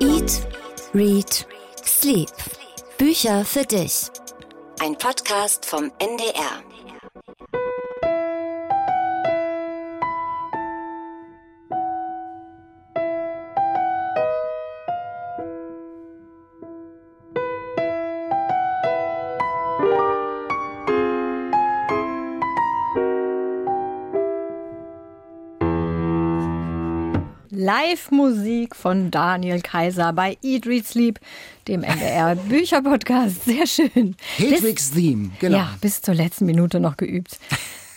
Eat, Read, Sleep. Bücher für dich. Ein Podcast vom NDR. Live-Musik von Daniel Kaiser bei Eat, Read, Sleep, dem NDR Bücherpodcast. Sehr schön. Hedwigs Theme, genau. Ja, bis zur letzten Minute noch geübt.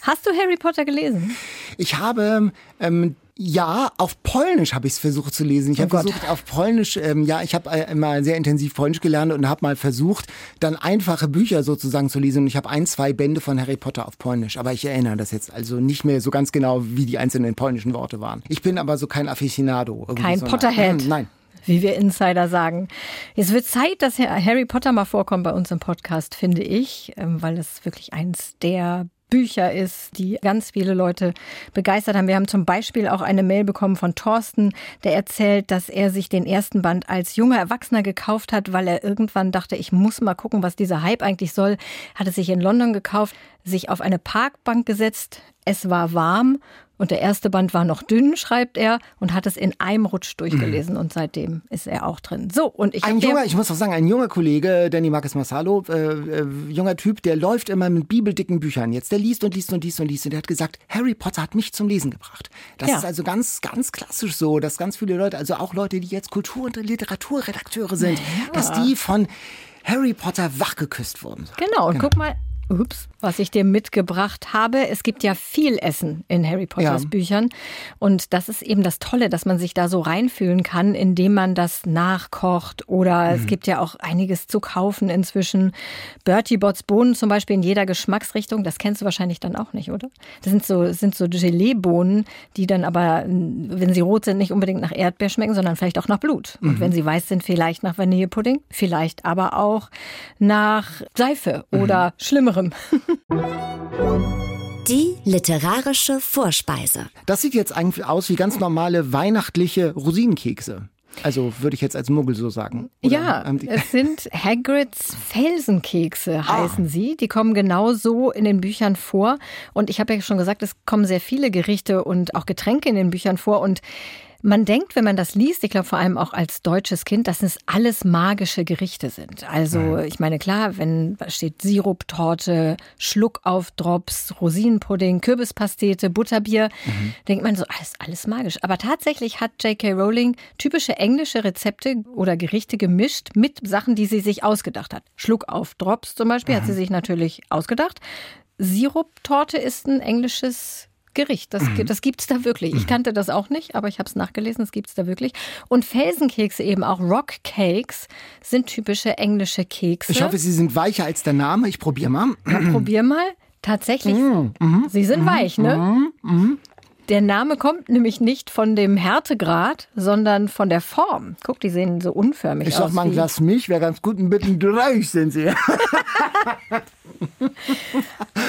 Hast du Harry Potter gelesen? Ich habe ähm, ja, auf Polnisch habe ich es versucht zu lesen. Ich Oh habe versucht auf Polnisch, ähm, ja, ich habe äh, immer sehr intensiv Polnisch gelernt und habe mal versucht, dann einfache Bücher sozusagen zu lesen. Und ich habe ein, zwei Bände von Harry Potter auf Polnisch. Aber ich erinnere das jetzt also nicht mehr so ganz genau, wie die einzelnen polnischen Worte waren. Ich bin aber so kein Aficionado. Kein so Potterhead. Hm, Nein. Wie wir Insider sagen. Es wird Zeit, dass Harry Potter mal vorkommt bei uns im Podcast, finde ich, ähm, weil es wirklich eins der Bücher ist, die ganz viele Leute begeistert haben. Wir haben zum Beispiel auch eine Mail bekommen von Thorsten, der erzählt, dass er sich den ersten Band als junger Erwachsener gekauft hat, weil er irgendwann dachte, ich muss mal gucken, was dieser Hype eigentlich soll. Hat es sich in London gekauft, sich auf eine Parkbank gesetzt. Es war warm und der erste Band war noch dünn, schreibt er, und hat es in einem Rutsch durchgelesen. Und seitdem ist er auch drin. So, und ich Ein junger, ich muss auch sagen, ein junger Kollege, Danny Marcus Massalo, äh, äh, junger Typ, der läuft immer mit bibeldicken Büchern jetzt. Der liest und liest und liest und liest. Und der hat gesagt, Harry Potter hat mich zum Lesen gebracht. Das Ja. ist also ganz, ganz klassisch so, dass ganz viele Leute, also auch Leute, die jetzt Kultur- und Literaturredakteure sind, dass die von Harry Potter wachgeküsst wurden. Genau, und guck mal, ups, was ich dir mitgebracht habe. Es gibt ja viel Essen in Harry Potters Ja. Büchern. Und das ist eben das Tolle, dass man sich da so reinfühlen kann, indem man das nachkocht. Oder Mhm. es gibt ja auch einiges zu kaufen inzwischen. Bertie Botts Bohnen zum Beispiel in jeder Geschmacksrichtung. Das kennst du wahrscheinlich dann auch nicht, oder? Das sind so, sind so Gelee-Bohnen, die dann aber, wenn sie rot sind, nicht unbedingt nach Erdbeer schmecken, sondern vielleicht auch nach Blut. Und wenn sie weiß sind, vielleicht nach Vanillepudding, vielleicht aber auch nach Seife oder Schlimmerem. Die literarische Vorspeise. Das sieht jetzt eigentlich aus wie ganz normale weihnachtliche Rosinenkekse. Also würde ich jetzt als Muggel so sagen. Oder ja, die- es sind Hagrids Felsenkekse, heißen sie. Die kommen genau so in den Büchern vor. Und ich habe ja schon gesagt, es kommen sehr viele Gerichte und auch Getränke in den Büchern vor. Und man denkt, wenn man das liest, ich glaube vor allem auch als deutsches Kind, dass es alles magische Gerichte sind. Also ich meine, klar, wenn da steht Siruptorte, Schluckaufdrops, Rosinenpudding, Kürbispastete, Butterbier, denkt man so, alles, alles magisch. Aber tatsächlich hat J.K. Rowling typische englische Rezepte oder Gerichte gemischt mit Sachen, die sie sich ausgedacht hat. Schluckaufdrops zum Beispiel hat sie sich natürlich ausgedacht. Siruptorte ist ein englisches Gericht. Das, das gibt's da wirklich. Ich kannte das auch nicht, aber ich habe es nachgelesen, das gibt's da wirklich. Und Felsenkekse eben auch Rock Cakes sind typische englische Kekse. Ich hoffe, sie sind weicher als der Name. Ich probiere mal. Ja, probier mal. Tatsächlich, Mhm, sie sind weich, ne? Der Name kommt nämlich nicht von dem Härtegrad, sondern von der Form. Guck, die sehen so unförmig Ich aus. sag mal, ein Glas Milch wäre ganz gut. Ein bisschen dreich sind sie.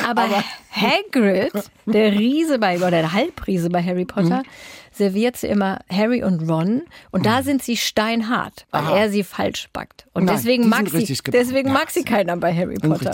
Aber, Hagrid, der Riese bei, oder der Halbriese bei Harry Potter, Mhm. serviert sie immer Harry und Ron. Und da sind sie steinhart, weil Aha. er sie falsch backt. Und Nein, deswegen mag sie, deswegen mag sie keiner bei Harry Potter.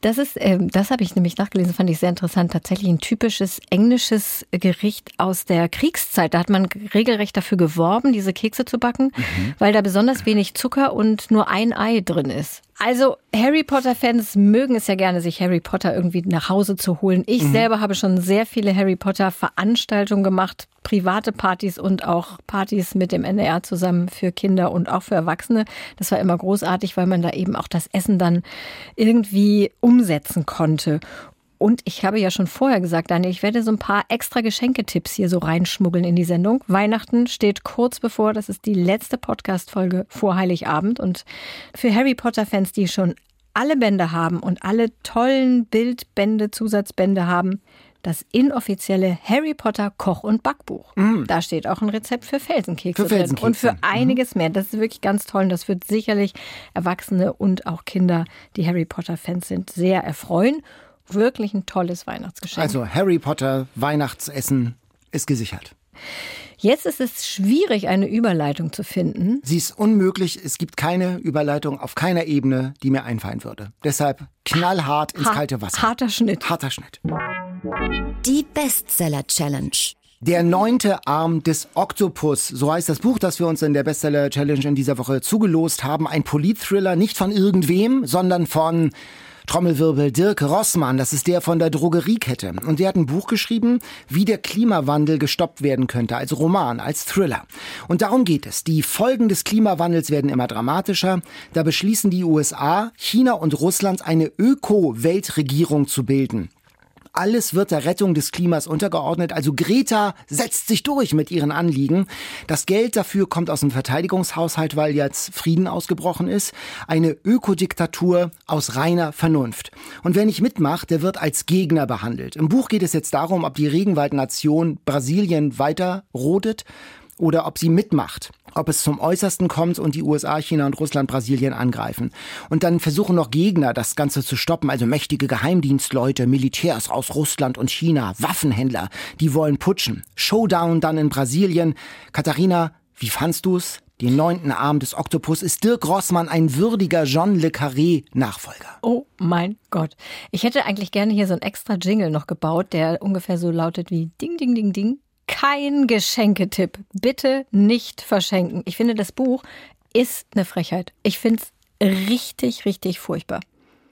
Das ist, ähm, das habe ich nämlich nachgelesen, fand ich sehr interessant. Tatsächlich ein typisches englisches Gericht aus der Kriegszeit. Da hat man regelrecht dafür geworben, diese Kekse zu backen, weil da besonders wenig Zucker und nur ein Ei drin ist. Also Harry Potter-Fans mögen es ja gerne, sich Harry Potter irgendwie nach Hause zu holen. Ich selber habe schon sehr viele Harry Potter-Veranstaltungen gemacht, private Partys und auch Partys mit dem NDR zusammen für Kinder und auch für Erwachsene. Das war immer großartig, weil man da eben auch das Essen dann irgendwie umsetzen konnte. Und ich habe ja schon vorher gesagt, Daniel, ich werde so ein paar extra Geschenketipps hier so reinschmuggeln in die Sendung. Weihnachten steht kurz bevor. Das ist die letzte Podcast-Folge vor Heiligabend. Und für Harry Potter-Fans, die schon alle Bände haben und alle tollen Bildbände, Zusatzbände haben, das inoffizielle Harry Potter Koch- und Backbuch. Da steht auch ein Rezept für Felsenkekse, Für Felsenkekse. drin und für einiges mehr. Das ist wirklich ganz toll und das wird sicherlich Erwachsene und auch Kinder, die Harry Potter-Fans sind, sehr erfreuen. Wirklich ein tolles Weihnachtsgeschenk. Also Harry Potter Weihnachtsessen ist gesichert. Jetzt ist es schwierig, eine Überleitung zu finden. Sie ist unmöglich. Es gibt keine Überleitung auf keiner Ebene, die mir einfallen würde. Deshalb knallhart ins Ha- kalte Wasser. Harter Schnitt. Harter Schnitt. Die Bestseller Challenge. Der neunte Arm des Oktopus, so heißt das Buch, das wir uns in der Bestseller Challenge in dieser Woche zugelost haben. Ein Polit-Thriller, nicht von irgendwem, sondern von Trommelwirbel Dirk Rossmann, das ist der von der Drogeriekette. Und der hat ein Buch geschrieben, wie der Klimawandel gestoppt werden könnte, als Roman, als Thriller. Und darum geht es. Die Folgen des Klimawandels werden immer dramatischer. Da beschließen die USA, China und Russland eine Öko-Weltregierung zu bilden. Alles wird der Rettung des Klimas untergeordnet. Also Greta setzt sich durch mit ihren Anliegen. Das Geld dafür kommt aus dem Verteidigungshaushalt, weil jetzt Frieden ausgebrochen ist. Eine Ökodiktatur aus reiner Vernunft. Und wer nicht mitmacht, der wird als Gegner behandelt. Im Buch geht es jetzt darum, ob die Regenwaldnation Brasilien weiter rodet oder ob sie mitmacht, ob es zum Äußersten kommt und die USA, China und Russland Brasilien angreifen. Und dann versuchen noch Gegner, das Ganze zu stoppen, also mächtige Geheimdienstleute, Militärs aus Russland und China, Waffenhändler, die wollen putschen. Showdown dann in Brasilien. Katharina, wie fandst du's? Den neunten Arm des Oktopus ist Dirk Rossmann ein würdiger John Le Carré Nachfolger. Oh mein Gott. Ich hätte eigentlich gerne hier so einen extra Jingle noch gebaut, der ungefähr so lautet wie Ding, Ding, Ding, Ding. Kein Geschenketipp. Bitte nicht verschenken. Ich finde, das Buch ist eine Frechheit. Ich finde es richtig, richtig furchtbar.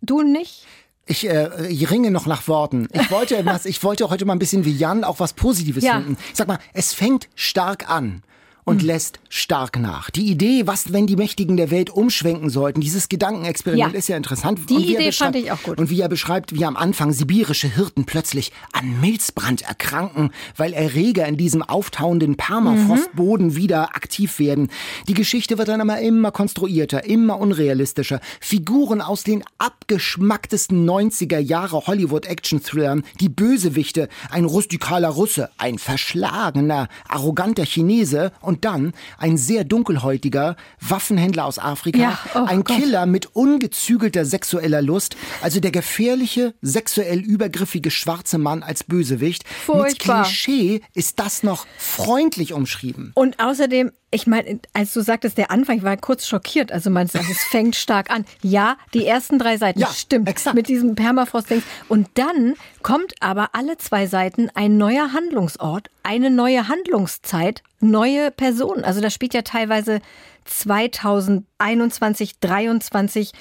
Du nicht? Ich, äh, ich ringe noch nach Worten. Ich wollte, was, ich wollte heute mal ein bisschen wie Jan auch was Positives Ja. finden. Ich sag mal, es fängt stark an. Und lässt stark nach. Die Idee, was, wenn die Mächtigen der Welt umschwenken sollten, dieses Gedankenexperiment Ja. ist ja interessant. Die Und wie er Idee beschreibt- fand ich auch gut. Und wie er beschreibt, wie am Anfang sibirische Hirten plötzlich an Milzbrand erkranken, weil Erreger in diesem auftauenden Permafrostboden wieder aktiv werden. Die Geschichte wird dann immer, immer konstruierter, immer unrealistischer. Figuren aus den abgeschmacktesten 90er Jahre Hollywood-Action-Thrillern, die Bösewichte, ein rustikaler Russe, ein verschlagener, arroganter Chinese und dann ein sehr dunkelhäutiger Waffenhändler aus Afrika, Ja, oh ein Gott. Killer mit ungezügelter sexueller Lust, also der gefährliche, sexuell übergriffige schwarze Mann als Bösewicht. Furchtbar. Mit Klischee ist das noch freundlich umschrieben. Und außerdem, ich meine, als du sagtest, der Anfang, ich war kurz schockiert. Also meinst du, es fängt stark an. Ja, die ersten drei Seiten, Ja, stimmt. exakt. Mit diesem Permafrost-Dings. Und dann kommt aber alle zwei Seiten ein neuer Handlungsort, eine neue Handlungszeit, neue Personen. Also das spielt ja teilweise 2021, 23,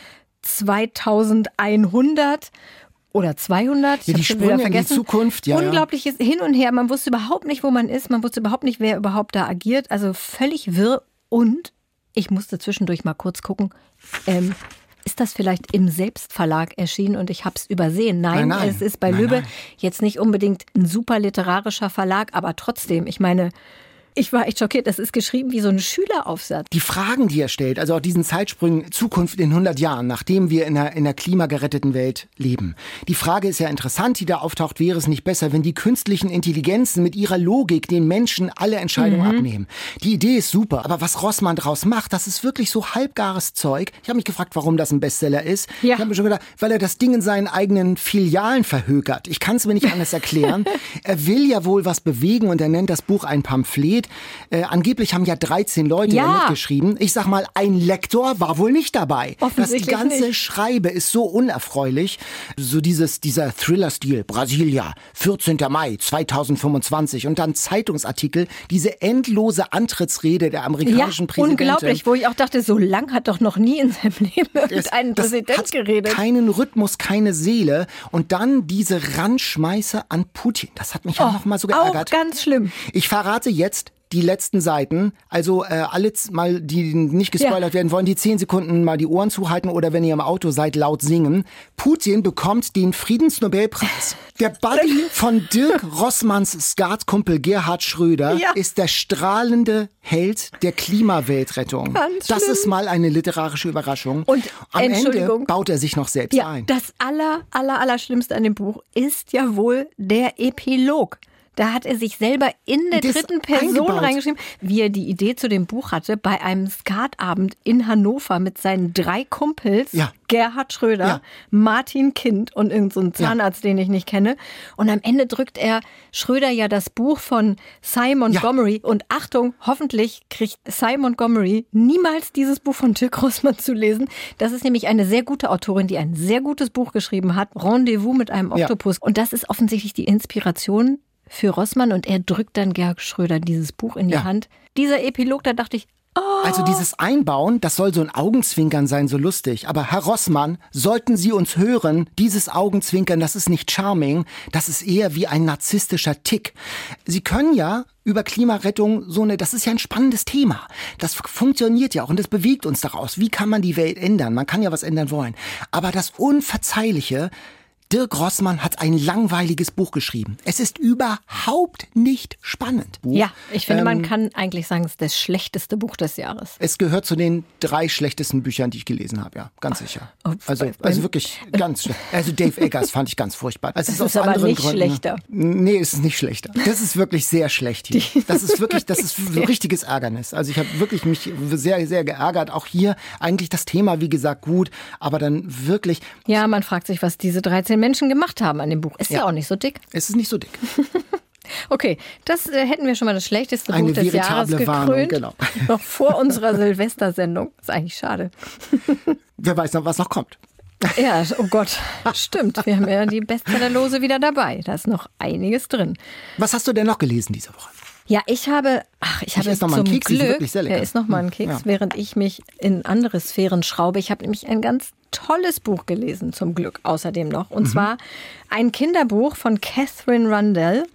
2100 oder 200. Ja, die Sprünge in die. Zukunft, ja, ja. Unglaubliches Hin und Her. Man wusste überhaupt nicht, wo man ist. Man wusste überhaupt nicht, wer überhaupt da agiert. Also völlig wirr. Und ich musste zwischendurch mal kurz gucken. Ähm, ist das vielleicht im Selbstverlag erschienen und ich habe es übersehen? Nein, Nein, nein. es ist bei Nein, nein. jetzt nicht unbedingt ein super literarischer Verlag, aber trotzdem, ich meine, ich war echt schockiert. Das ist geschrieben wie so ein Schüleraufsatz. Die Fragen, die er stellt, also auch diesen Zeitsprüngen Zukunft in 100 Jahren, nachdem wir in einer, in einer klimageretteten Welt leben. Die Frage ist ja interessant, die da auftaucht, wäre es nicht besser, wenn die künstlichen Intelligenzen mit ihrer Logik den Menschen alle Entscheidungen Mhm. abnehmen. Die Idee ist super, aber was Rossmann draus macht, das ist wirklich so halbgares Zeug. Ich habe mich gefragt, warum das ein Bestseller ist. Ja. Ich habe mir schon gedacht, weil er das Ding in seinen eigenen Filialen verhökert. Ich kann es mir nicht anders erklären. er will ja wohl was bewegen und er nennt das Buch ein Pamphlet. Äh, angeblich haben ja 13 Leute Ja. mitgeschrieben. Ich sag mal, ein Lektor war wohl nicht dabei. Das ganze nicht. Schreibe ist so unerfreulich. So dieses, dieser Thriller-Stil, Brasilia, 14. Mai 2025 und dann Zeitungsartikel, diese endlose Antrittsrede der Ja, amerikanischen Präsidentin. unglaublich, wo ich auch dachte, so lang hat doch noch nie in seinem Leben irgendein das Präsident hat geredet. keinen Rhythmus, keine Seele. Und dann diese Randschmeiße an Putin. Das hat mich auch noch mal so Oh, auch geärgert. ganz schlimm. Ich verrate jetzt die letzten Seiten. Also äh, alle mal, die nicht gespoilert werden wollen, die zehn Sekunden mal die Ohren zuhalten oder wenn ihr im Auto seid, laut singen. Putin bekommt den Friedensnobelpreis. Der Buddy von Dirk Rossmanns Skatkumpel Gerhard Schröder Ja. ist der strahlende Held der Klimaweltrettung. Ganz das schlimm. ist mal eine literarische Überraschung. Und, am Ende baut er sich noch selbst Ja, ein. das aller, aller, aller Schlimmste an dem Buch ist ja wohl der Epilog. Da hat er sich selber in der Das dritten Person eingebaut. reingeschrieben, wie er die Idee zu dem Buch hatte, bei einem Skatabend in Hannover mit seinen drei Kumpels, Ja. Gerhard Schröder, Ja. Martin Kind und irgendein so Zahnarzt, den ich nicht kenne. Und am Ende drückt er Schröder ja das Buch von Simon Ja. Montgomery. Und Achtung, hoffentlich kriegt Simon Montgomery niemals dieses Buch von Dirk Rossmann zu lesen. Das ist nämlich eine sehr gute Autorin, die ein sehr gutes Buch geschrieben hat, Rendezvous mit einem Ja. Oktopus. Und das ist offensichtlich die Inspiration für Rossmann und er drückt dann Gerhard Schröder dieses Buch in die Ja. Hand. Dieser Epilog, da dachte ich, Also dieses Einbauen, das soll so ein Augenzwinkern sein, so lustig. Aber Herr Rossmann, sollten Sie uns hören, dieses Augenzwinkern, das ist nicht charming, das ist eher wie ein narzisstischer Tick. Sie können ja über Klimarettung so eine, das ist ja ein spannendes Thema. Das funktioniert ja auch und das bewegt uns daraus. Wie kann man die Welt ändern? Man kann ja was ändern wollen. Aber das Unverzeihliche, Dirk Rossmann hat ein langweiliges Buch geschrieben. Es ist überhaupt nicht spannend. ja, ich finde, man Ähm, kann eigentlich sagen, es ist das schlechteste Buch des Jahres. Es gehört zu den drei schlechtesten Büchern, die ich gelesen habe, ja, ganz sicher. Oh, Also, bei- also wirklich ganz schlecht. Also Dave Eggers fand ich ganz furchtbar. Also Das aus ist aber anderen nicht Gründen, schlechter. Nee, es ist nicht schlechter. Das ist wirklich sehr schlecht hier. Das ist wirklich, das ist so richtiges Ärgernis. Also ich habe wirklich mich sehr, sehr geärgert. Auch hier eigentlich das Thema, wie gesagt, gut, aber dann wirklich, Ja, man fragt sich, was diese 13 Menschen gemacht haben an dem Buch. Ist ja, Ja. auch nicht so dick. es ist nicht so dick. Okay, das äh, hätten wir schon mal das schlechteste Eine Buch des Jahres gekrönt. Warnung, genau. Noch vor unserer Silvestersendung. Ist eigentlich schade. Wer weiß noch, was noch kommt. Ja, oh Gott, stimmt. Wir haben ja die Bestsellerlose wieder dabei. Da ist noch einiges drin. Was hast du denn noch gelesen diese Woche? Ja, ich habe, ach, ich habe noch mal zum einen Keks, Glück, lecker. er ist noch mal ein Keks, Ja. während ich mich in andere Sphären schraube. Ich habe nämlich ein ganz tolles Buch gelesen, zum Glück außerdem noch. Und zwar ein Kinderbuch von Catherine Rundell,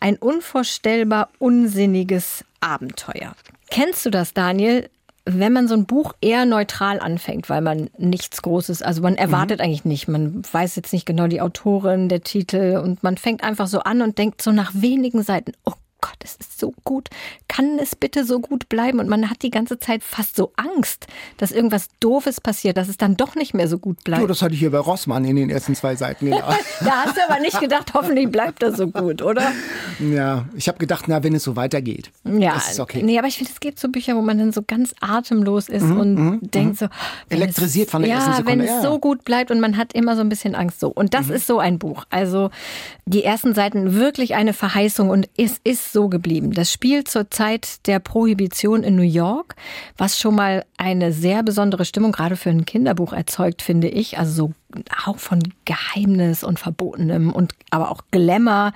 ein unvorstellbar unsinniges Abenteuer. Kennst du das, Daniel? Wenn man so ein Buch eher neutral anfängt, weil man nichts Großes, also man erwartet eigentlich nicht, man weiß jetzt nicht genau die Autorin, der Titel und man fängt einfach so an und denkt so nach wenigen Seiten, oh Gott, es ist so gut. Kann es bitte so gut bleiben? Und man hat die ganze Zeit fast so Angst, dass irgendwas Doofes passiert, dass es dann doch nicht mehr so gut bleibt. Du, das hatte ich hier bei Rossmann in den ersten zwei Seiten. Genau. da hast du aber nicht gedacht, hoffentlich bleibt das so gut, oder? ja, ich habe gedacht, na, wenn es so weitergeht, Ja, ist okay. nee, aber ich finde, es gibt so Bücher, wo man dann so ganz atemlos ist und denkt so, wenn Mhm, Elektrisiert es, von der ja, ersten Sekunde, wenn es ja. so gut bleibt und man hat immer so ein bisschen Angst so. Und Mhm. das ist so ein Buch. Also die ersten Seiten wirklich eine Verheißung und es ist so geblieben. Das spielt zur Zeit der Prohibition in New York, was schon mal eine sehr besondere Stimmung gerade für ein Kinderbuch erzeugt, finde ich. Also so auch von Geheimnis und Verbotenem und aber auch Glamour.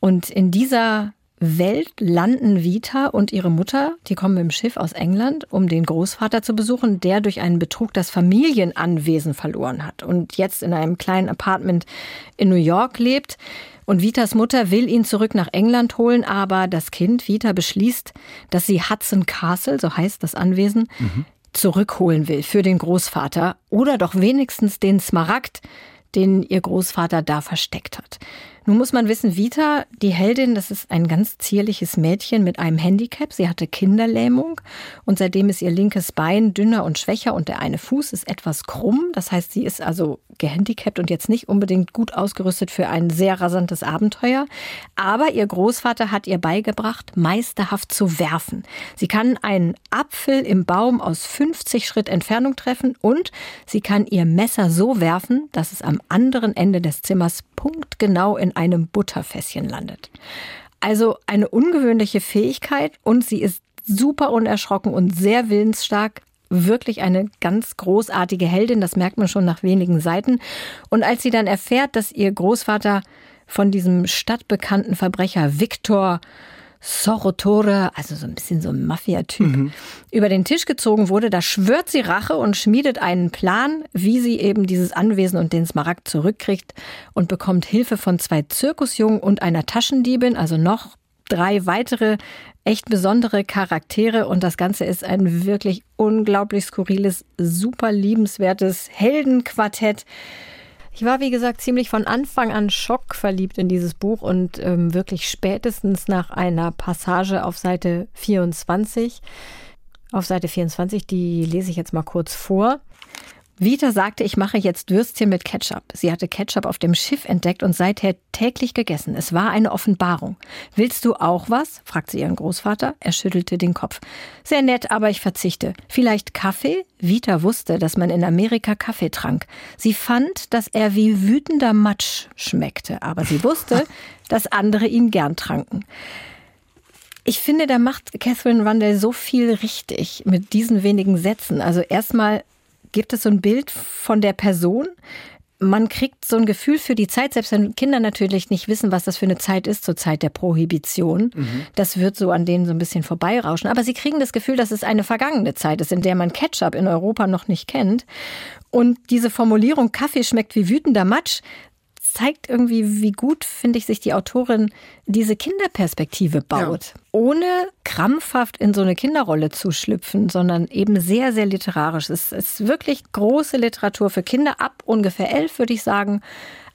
Und in dieser Welt landen Vita und ihre Mutter, die kommen mit dem Schiff aus England, um den Großvater zu besuchen, der durch einen Betrug das Familienanwesen verloren hat und jetzt in einem kleinen Apartment in New York lebt. Und Vitas Mutter will ihn zurück nach England holen, aber das Kind, Vita, beschließt, dass sie Hudson Castle, so heißt das Anwesen, zurückholen will für den Großvater oder doch wenigstens den Smaragd, den ihr Großvater da versteckt hat. Nun muss man wissen, Vita, die Heldin, das ist ein ganz zierliches Mädchen mit einem Handicap. Sie hatte Kinderlähmung und seitdem ist ihr linkes Bein dünner und schwächer und der eine Fuß ist etwas krumm. Das heißt, sie ist also gehandicapt und jetzt nicht unbedingt gut ausgerüstet für ein sehr rasantes Abenteuer. Aber ihr Großvater hat ihr beigebracht, meisterhaft zu werfen. Sie kann einen Apfel im Baum aus 50 Schritt Entfernung treffen und sie kann ihr Messer so werfen, dass es am anderen Ende des Zimmers punktgenau in einem Butterfässchen landet. Also eine ungewöhnliche Fähigkeit und sie ist super unerschrocken und sehr willensstark. Wirklich eine ganz großartige Heldin, das merkt man schon nach wenigen Seiten. Und als sie dann erfährt, dass ihr Großvater von diesem stadtbekannten Verbrecher Viktor Sorotore, also so ein bisschen so ein Mafia-Typ, über den Tisch gezogen wurde, da schwört sie Rache und schmiedet einen Plan, wie sie eben dieses Anwesen und den Smaragd zurückkriegt und bekommt Hilfe von zwei Zirkusjungen und einer Taschendiebin, also noch drei weitere echt besondere Charaktere. Und das Ganze ist ein wirklich unglaublich skurriles, super liebenswertes Heldenquartett. Ich war, wie gesagt, ziemlich von Anfang an schockverliebt in dieses Buch und ähm, wirklich spätestens nach einer Passage auf Seite 24, auf Seite 24, die lese ich jetzt mal kurz vor, Vita sagte, ich mache jetzt Würstchen mit Ketchup. Sie hatte Ketchup auf dem Schiff entdeckt und seither täglich gegessen. Es war eine Offenbarung. Willst du auch was? fragte sie ihren Großvater. Er schüttelte den Kopf. Sehr nett, aber ich verzichte. Vielleicht Kaffee? Vita wusste, dass man in Amerika Kaffee trank. Sie fand, dass er wie wütender Matsch schmeckte, aber sie wusste, dass andere ihn gern tranken. Ich finde, da macht Catherine Rundell so viel richtig mit diesen wenigen Sätzen. Also erstmal gibt es so ein Bild von der Person. Man kriegt so ein Gefühl für die Zeit, selbst wenn Kinder natürlich nicht wissen, was das für eine Zeit ist zur Zeit der Prohibition. Mhm. Das wird so an denen so ein bisschen vorbeirauschen. Aber sie kriegen das Gefühl, dass es eine vergangene Zeit ist, in der man Ketchup in Europa noch nicht kennt. Und diese Formulierung Kaffee schmeckt wie wütender Matsch zeigt irgendwie, wie gut, finde ich, sich die Autorin diese Kinderperspektive baut. Ja. Ohne krampfhaft in so eine Kinderrolle zu schlüpfen, sondern eben sehr, sehr literarisch. Es ist wirklich große Literatur für Kinder ab ungefähr elf, würde ich sagen.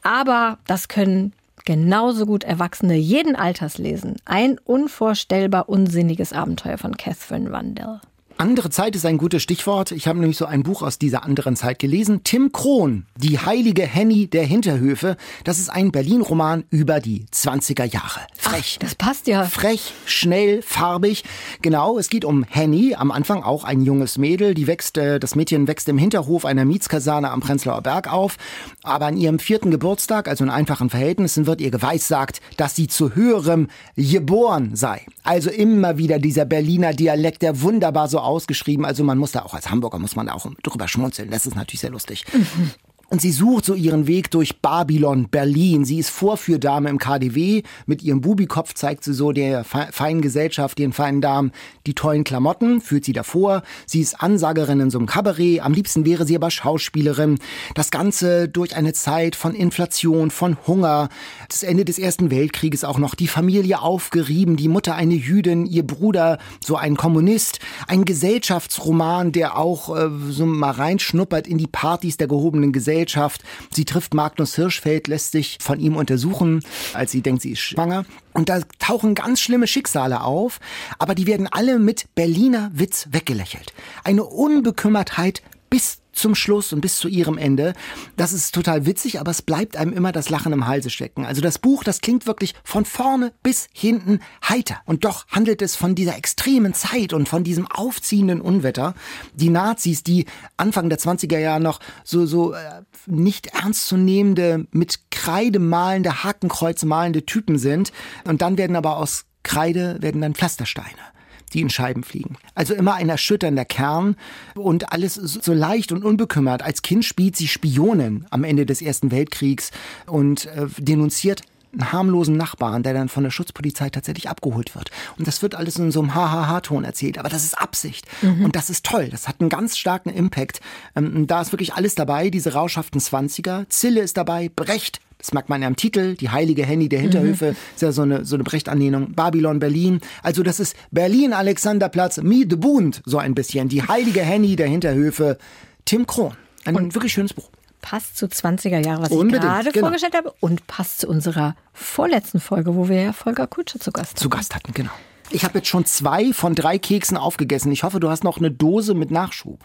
Aber das können genauso gut Erwachsene jeden Alters lesen. Ein unvorstellbar unsinniges Abenteuer von Catherine Rundell. Andere Zeit ist ein gutes Stichwort. Ich habe nämlich so ein Buch aus dieser anderen Zeit gelesen. Tim Krohn, Die heilige Henny der Hinterhöfe. Das ist ein Berlin-Roman über die 20er Jahre. Frech. Ach, das passt ja. Frech, schnell, farbig. Genau, es geht um Henny. Am Anfang auch ein junges Mädel. Die wächst, äh, das Mädchen wächst im Hinterhof einer Mietskaserne am Prenzlauer Berg auf. Aber an ihrem vierten Geburtstag, also in einfachen Verhältnissen, wird ihr geweissagt, dass sie zu höherem geboren sei. Also immer wieder dieser Berliner Dialekt, der wunderbar so ausgeschrieben. Also man muss da auch als Hamburger muss man da auch drüber schmunzeln. Das ist natürlich sehr lustig. Mhm. Und sie sucht so ihren Weg durch Babylon, Berlin. Sie ist Vorführdame im KDW. Mit ihrem Bubikopf zeigt sie so der feinen Gesellschaft, den feinen Damen, die tollen Klamotten, führt sie davor. Sie ist Ansagerin in so einem Kabarett. Am liebsten wäre sie aber Schauspielerin. Das Ganze durch eine Zeit von Inflation, von Hunger. Das Ende des Ersten Weltkrieges auch noch. Die Familie aufgerieben. Die Mutter eine Jüdin, ihr Bruder so ein Kommunist. Ein Gesellschaftsroman, der auch äh, so mal reinschnuppert in die Partys der gehobenen Gesellschaft. Gesellschaft. Sie trifft Magnus Hirschfeld, lässt sich von ihm untersuchen, als sie denkt, sie ist schwanger. Und da tauchen ganz schlimme Schicksale auf, aber die werden alle mit Berliner Witz weggelächelt. Eine Unbekümmertheit bis zum Schluss und bis zu ihrem Ende. Das ist total witzig, aber es bleibt einem immer das Lachen im Halse stecken. Also das Buch, das klingt wirklich von vorne bis hinten heiter. Und doch handelt es von dieser extremen Zeit und von diesem aufziehenden Unwetter. Die Nazis, die Anfang der 20er Jahre noch so, so äh, nicht ernstzunehmende, mit Kreide malende, Hakenkreuze malende Typen sind. Und dann werden aber aus Kreide werden dann Pflastersteine die in Scheiben fliegen. Also immer ein erschütternder Kern und alles so leicht und unbekümmert. Als Kind spielt sie Spionin am Ende des Ersten Weltkriegs und äh, denunziert einen harmlosen Nachbarn, der dann von der Schutzpolizei tatsächlich abgeholt wird. Und das wird alles in so einem Ha-Ha-Ha-Ton erzählt. Aber das ist Absicht. Mhm. Und das ist toll. Das hat einen ganz starken Impact. Ähm, da ist wirklich alles dabei. Diese rauschhaften Zwanziger. Zille ist dabei. Brecht das merkt man ja am Titel, die heilige Henny der Hinterhöfe, mhm. ist ja so eine, so eine Brecht-Anlehnung. Babylon, Berlin. Also das ist Berlin, Alexanderplatz, Miede Bund, so ein bisschen. Die heilige Henny der Hinterhöfe, Tim Krohn. Ein und wirklich schönes Buch. Passt zu 20er Jahren, was Unbedingt, ich gerade genau. vorgestellt habe. Und passt zu unserer vorletzten Folge, wo wir ja Volker Kutsche zu Gast hatten. Zu Gast hatten, genau. Ich habe jetzt schon zwei von drei Keksen aufgegessen. Ich hoffe, du hast noch eine Dose mit Nachschub.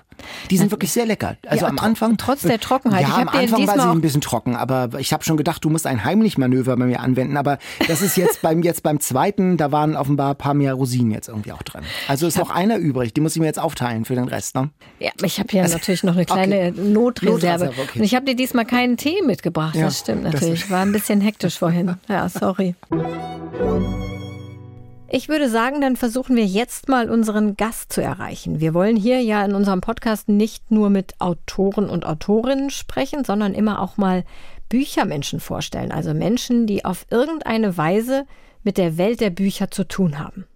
Die sind wirklich sehr lecker. Also ja, am Anfang. Trotz der Trockenheit. Ja, am Anfang war sie ein bisschen trocken, aber ich habe schon gedacht, du musst ein Heimlich-Manöver bei mir anwenden. Aber das ist jetzt beim, jetzt beim zweiten, da waren offenbar ein paar mehr Rosinen jetzt irgendwie auch drin. Also ist noch einer übrig, die muss ich mir jetzt aufteilen für den Rest. Ne? Ja, ich habe hier also, natürlich noch eine kleine okay. Notreserve. Notreserve okay. Und ich habe dir diesmal keinen Tee mitgebracht. Ja, das stimmt natürlich. Das war ein bisschen hektisch vorhin. Ja, sorry. Ich würde sagen, dann versuchen wir jetzt mal unseren Gast zu erreichen. Wir wollen hier ja in unserem Podcast nicht nur mit Autoren und Autorinnen sprechen, sondern immer auch mal Büchermenschen vorstellen. Also Menschen, die auf irgendeine Weise mit der Welt der Bücher zu tun haben.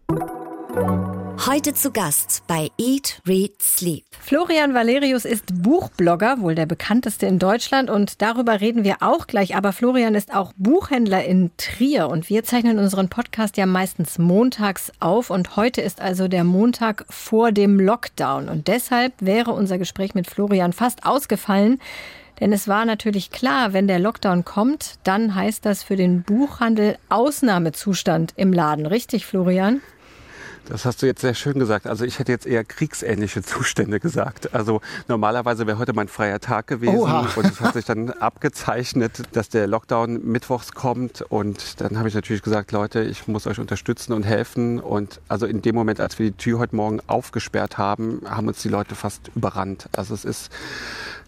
Heute zu Gast bei Eat, Read, Sleep. Florian Valerius ist Buchblogger, wohl der bekannteste in Deutschland und darüber reden wir auch gleich. Aber Florian ist auch Buchhändler in Trier und wir zeichnen unseren Podcast ja meistens montags auf und heute ist also der Montag vor dem Lockdown und deshalb wäre unser Gespräch mit Florian fast ausgefallen. Denn es war natürlich klar, wenn der Lockdown kommt, dann heißt das für den Buchhandel Ausnahmezustand im Laden. Richtig, Florian? Das hast du jetzt sehr schön gesagt. Also ich hätte jetzt eher kriegsähnliche Zustände gesagt. Also normalerweise wäre heute mein freier Tag gewesen Oha. und es hat sich dann abgezeichnet, dass der Lockdown mittwochs kommt und dann habe ich natürlich gesagt, Leute, ich muss euch unterstützen und helfen und also in dem Moment, als wir die Tür heute Morgen aufgesperrt haben, haben uns die Leute fast überrannt. Also es ist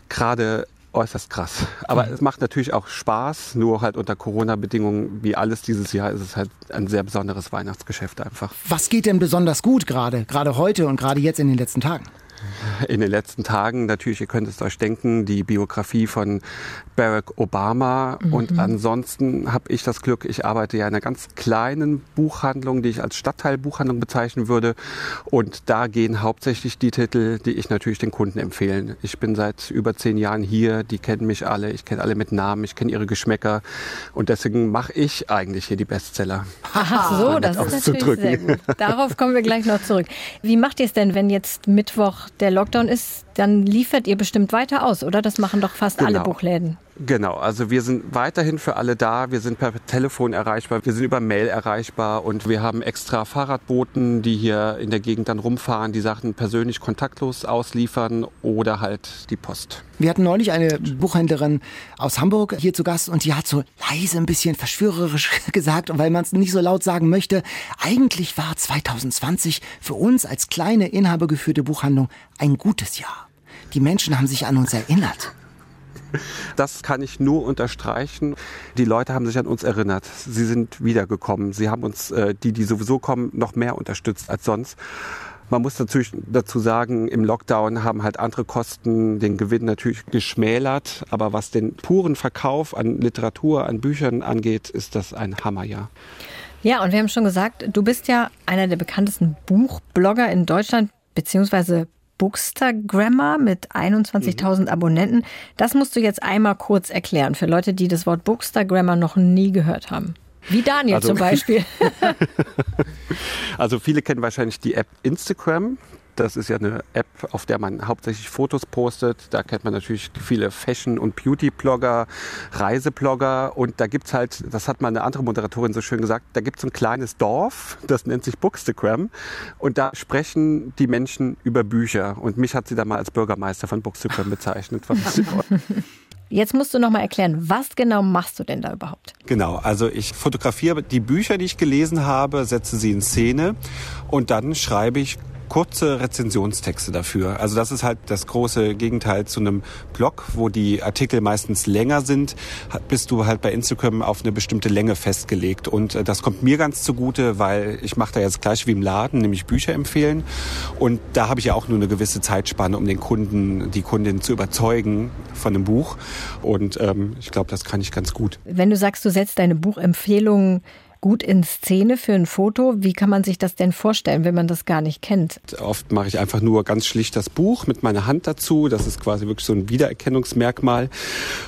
gerade äußerst krass. Aber es macht natürlich auch Spaß, nur halt unter Corona-Bedingungen, wie alles dieses Jahr, ist es halt ein sehr besonderes Weihnachtsgeschäft einfach. Was geht denn besonders gut gerade, gerade heute und gerade jetzt in den letzten Tagen? In den letzten Tagen natürlich, ihr könnt es euch denken, die Biografie von Barack Obama. Mhm. Und ansonsten habe ich das Glück, ich arbeite ja in einer ganz kleinen Buchhandlung, die ich als Stadtteilbuchhandlung bezeichnen würde. Und da gehen hauptsächlich die Titel, die ich natürlich den Kunden empfehlen. Ich bin seit über zehn Jahren hier, die kennen mich alle, ich kenne alle mit Namen, ich kenne ihre Geschmäcker. Und deswegen mache ich eigentlich hier die Bestseller. Ach so, das ist natürlich sehr gut. Darauf kommen wir gleich noch zurück. Wie macht ihr es denn, wenn jetzt Mittwoch der Lockdown ist? Dann liefert ihr bestimmt weiter aus, oder? Das machen doch fast genau. alle Buchläden. Genau, also wir sind weiterhin für alle da. Wir sind per Telefon erreichbar, wir sind über Mail erreichbar und wir haben extra Fahrradboten, die hier in der Gegend dann rumfahren, die Sachen persönlich kontaktlos ausliefern oder halt die Post. Wir hatten neulich eine Buchhändlerin aus Hamburg hier zu Gast und die hat so leise ein bisschen verschwörerisch gesagt, weil man es nicht so laut sagen möchte. Eigentlich war 2020 für uns als kleine inhabergeführte Buchhandlung ein gutes Jahr. Die Menschen haben sich an uns erinnert. Das kann ich nur unterstreichen. Die Leute haben sich an uns erinnert. Sie sind wiedergekommen. Sie haben uns, äh, die, die sowieso kommen, noch mehr unterstützt als sonst. Man muss natürlich dazu sagen, im Lockdown haben halt andere Kosten den Gewinn natürlich geschmälert. Aber was den puren Verkauf an Literatur, an Büchern angeht, ist das ein Hammerjahr. Ja, und wir haben schon gesagt, du bist ja einer der bekanntesten Buchblogger in Deutschland, beziehungsweise Bookstagrammer mit 21.000 mhm. Abonnenten. Das musst du jetzt einmal kurz erklären für Leute, die das Wort Bookstagrammer noch nie gehört haben. Wie Daniel also, zum Beispiel. also viele kennen wahrscheinlich die App Instagram. Das ist ja eine App, auf der man hauptsächlich Fotos postet. Da kennt man natürlich viele Fashion- und Beauty-Blogger, Reiseblogger. Und da gibt's halt, das hat mal eine andere Moderatorin so schön gesagt, da gibt's ein kleines Dorf, das nennt sich Bookstagram. Und da sprechen die Menschen über Bücher. Und mich hat sie da mal als Bürgermeister von Bookstagram bezeichnet. Jetzt musst du noch mal erklären, was genau machst du denn da überhaupt? Genau, also ich fotografiere die Bücher, die ich gelesen habe, setze sie in Szene und dann schreibe ich kurze Rezensionstexte dafür. Also das ist halt das große Gegenteil zu einem Blog, wo die Artikel meistens länger sind, bist du halt bei Instagram auf eine bestimmte Länge festgelegt. Und äh, das kommt mir ganz zugute, weil ich mache da jetzt gleich wie im Laden, nämlich Bücher empfehlen. Und da habe ich ja auch nur eine gewisse Zeitspanne, um den Kunden, die Kundin zu überzeugen von einem Buch. Und ähm, ich glaube, das kann ich ganz gut. Wenn du sagst, du setzt deine Buchempfehlungen gut in Szene für ein Foto. Wie kann man sich das denn vorstellen, wenn man das gar nicht kennt? Oft mache ich einfach nur ganz schlicht das Buch mit meiner Hand dazu. Das ist quasi wirklich so ein Wiedererkennungsmerkmal.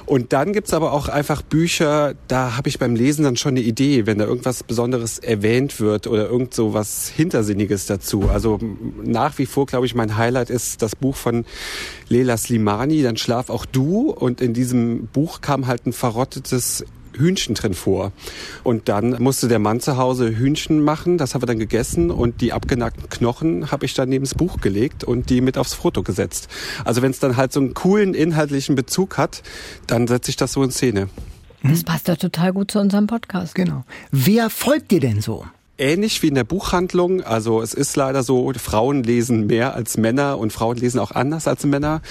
Und dann gibt's aber auch einfach Bücher, da habe ich beim Lesen dann schon eine Idee, wenn da irgendwas Besonderes erwähnt wird oder irgend so was Hintersinniges dazu. Also nach wie vor, glaube ich, mein Highlight ist das Buch von Leila Slimani, Dann schlaf auch du. Und in diesem Buch kam halt ein verrottetes Hühnchen drin vor. Und dann musste der Mann zu Hause Hühnchen machen, das haben wir dann gegessen und die abgenackten Knochen habe ich dann neben das Buch gelegt und die mit aufs Foto gesetzt. Also wenn es dann halt so einen coolen inhaltlichen Bezug hat, dann setze ich das so in Szene. Das passt ja total gut zu unserem Podcast. Genau. Wer folgt dir denn so? Ähnlich wie in der Buchhandlung. Also es ist leider so, Frauen lesen mehr als Männer und Frauen lesen auch anders als Männer.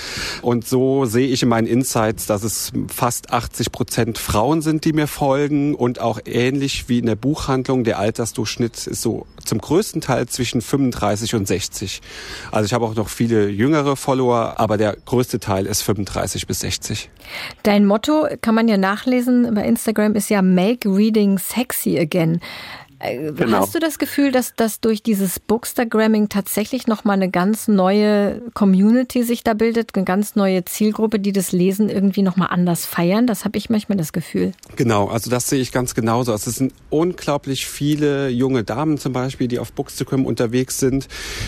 Und so sehe ich in meinen Insights, dass es fast 80 Prozent Frauen sind, die mir folgen und auch ähnlich wie in der Buchhandlung. Der Altersdurchschnitt ist so zum größten Teil zwischen 35 und 60. Also ich habe auch noch viele jüngere Follower, aber der größte Teil ist 35 bis 60. Dein Motto kann man ja nachlesen bei Instagram ist ja Make Reading Sexy Again. Äh, genau. Hast du das Gefühl, dass das durch dieses Bookstagramming tatsächlich nochmal eine ganz neue Community sich da bildet, eine ganz neue Zielgruppe, die das Lesen irgendwie nochmal anders feiern? Das habe ich manchmal das Gefühl. Genau, also das sehe ich ganz genauso. Also es sind unglaublich viele junge Damen zum Beispiel, die auf Bookstagram unterwegs sind.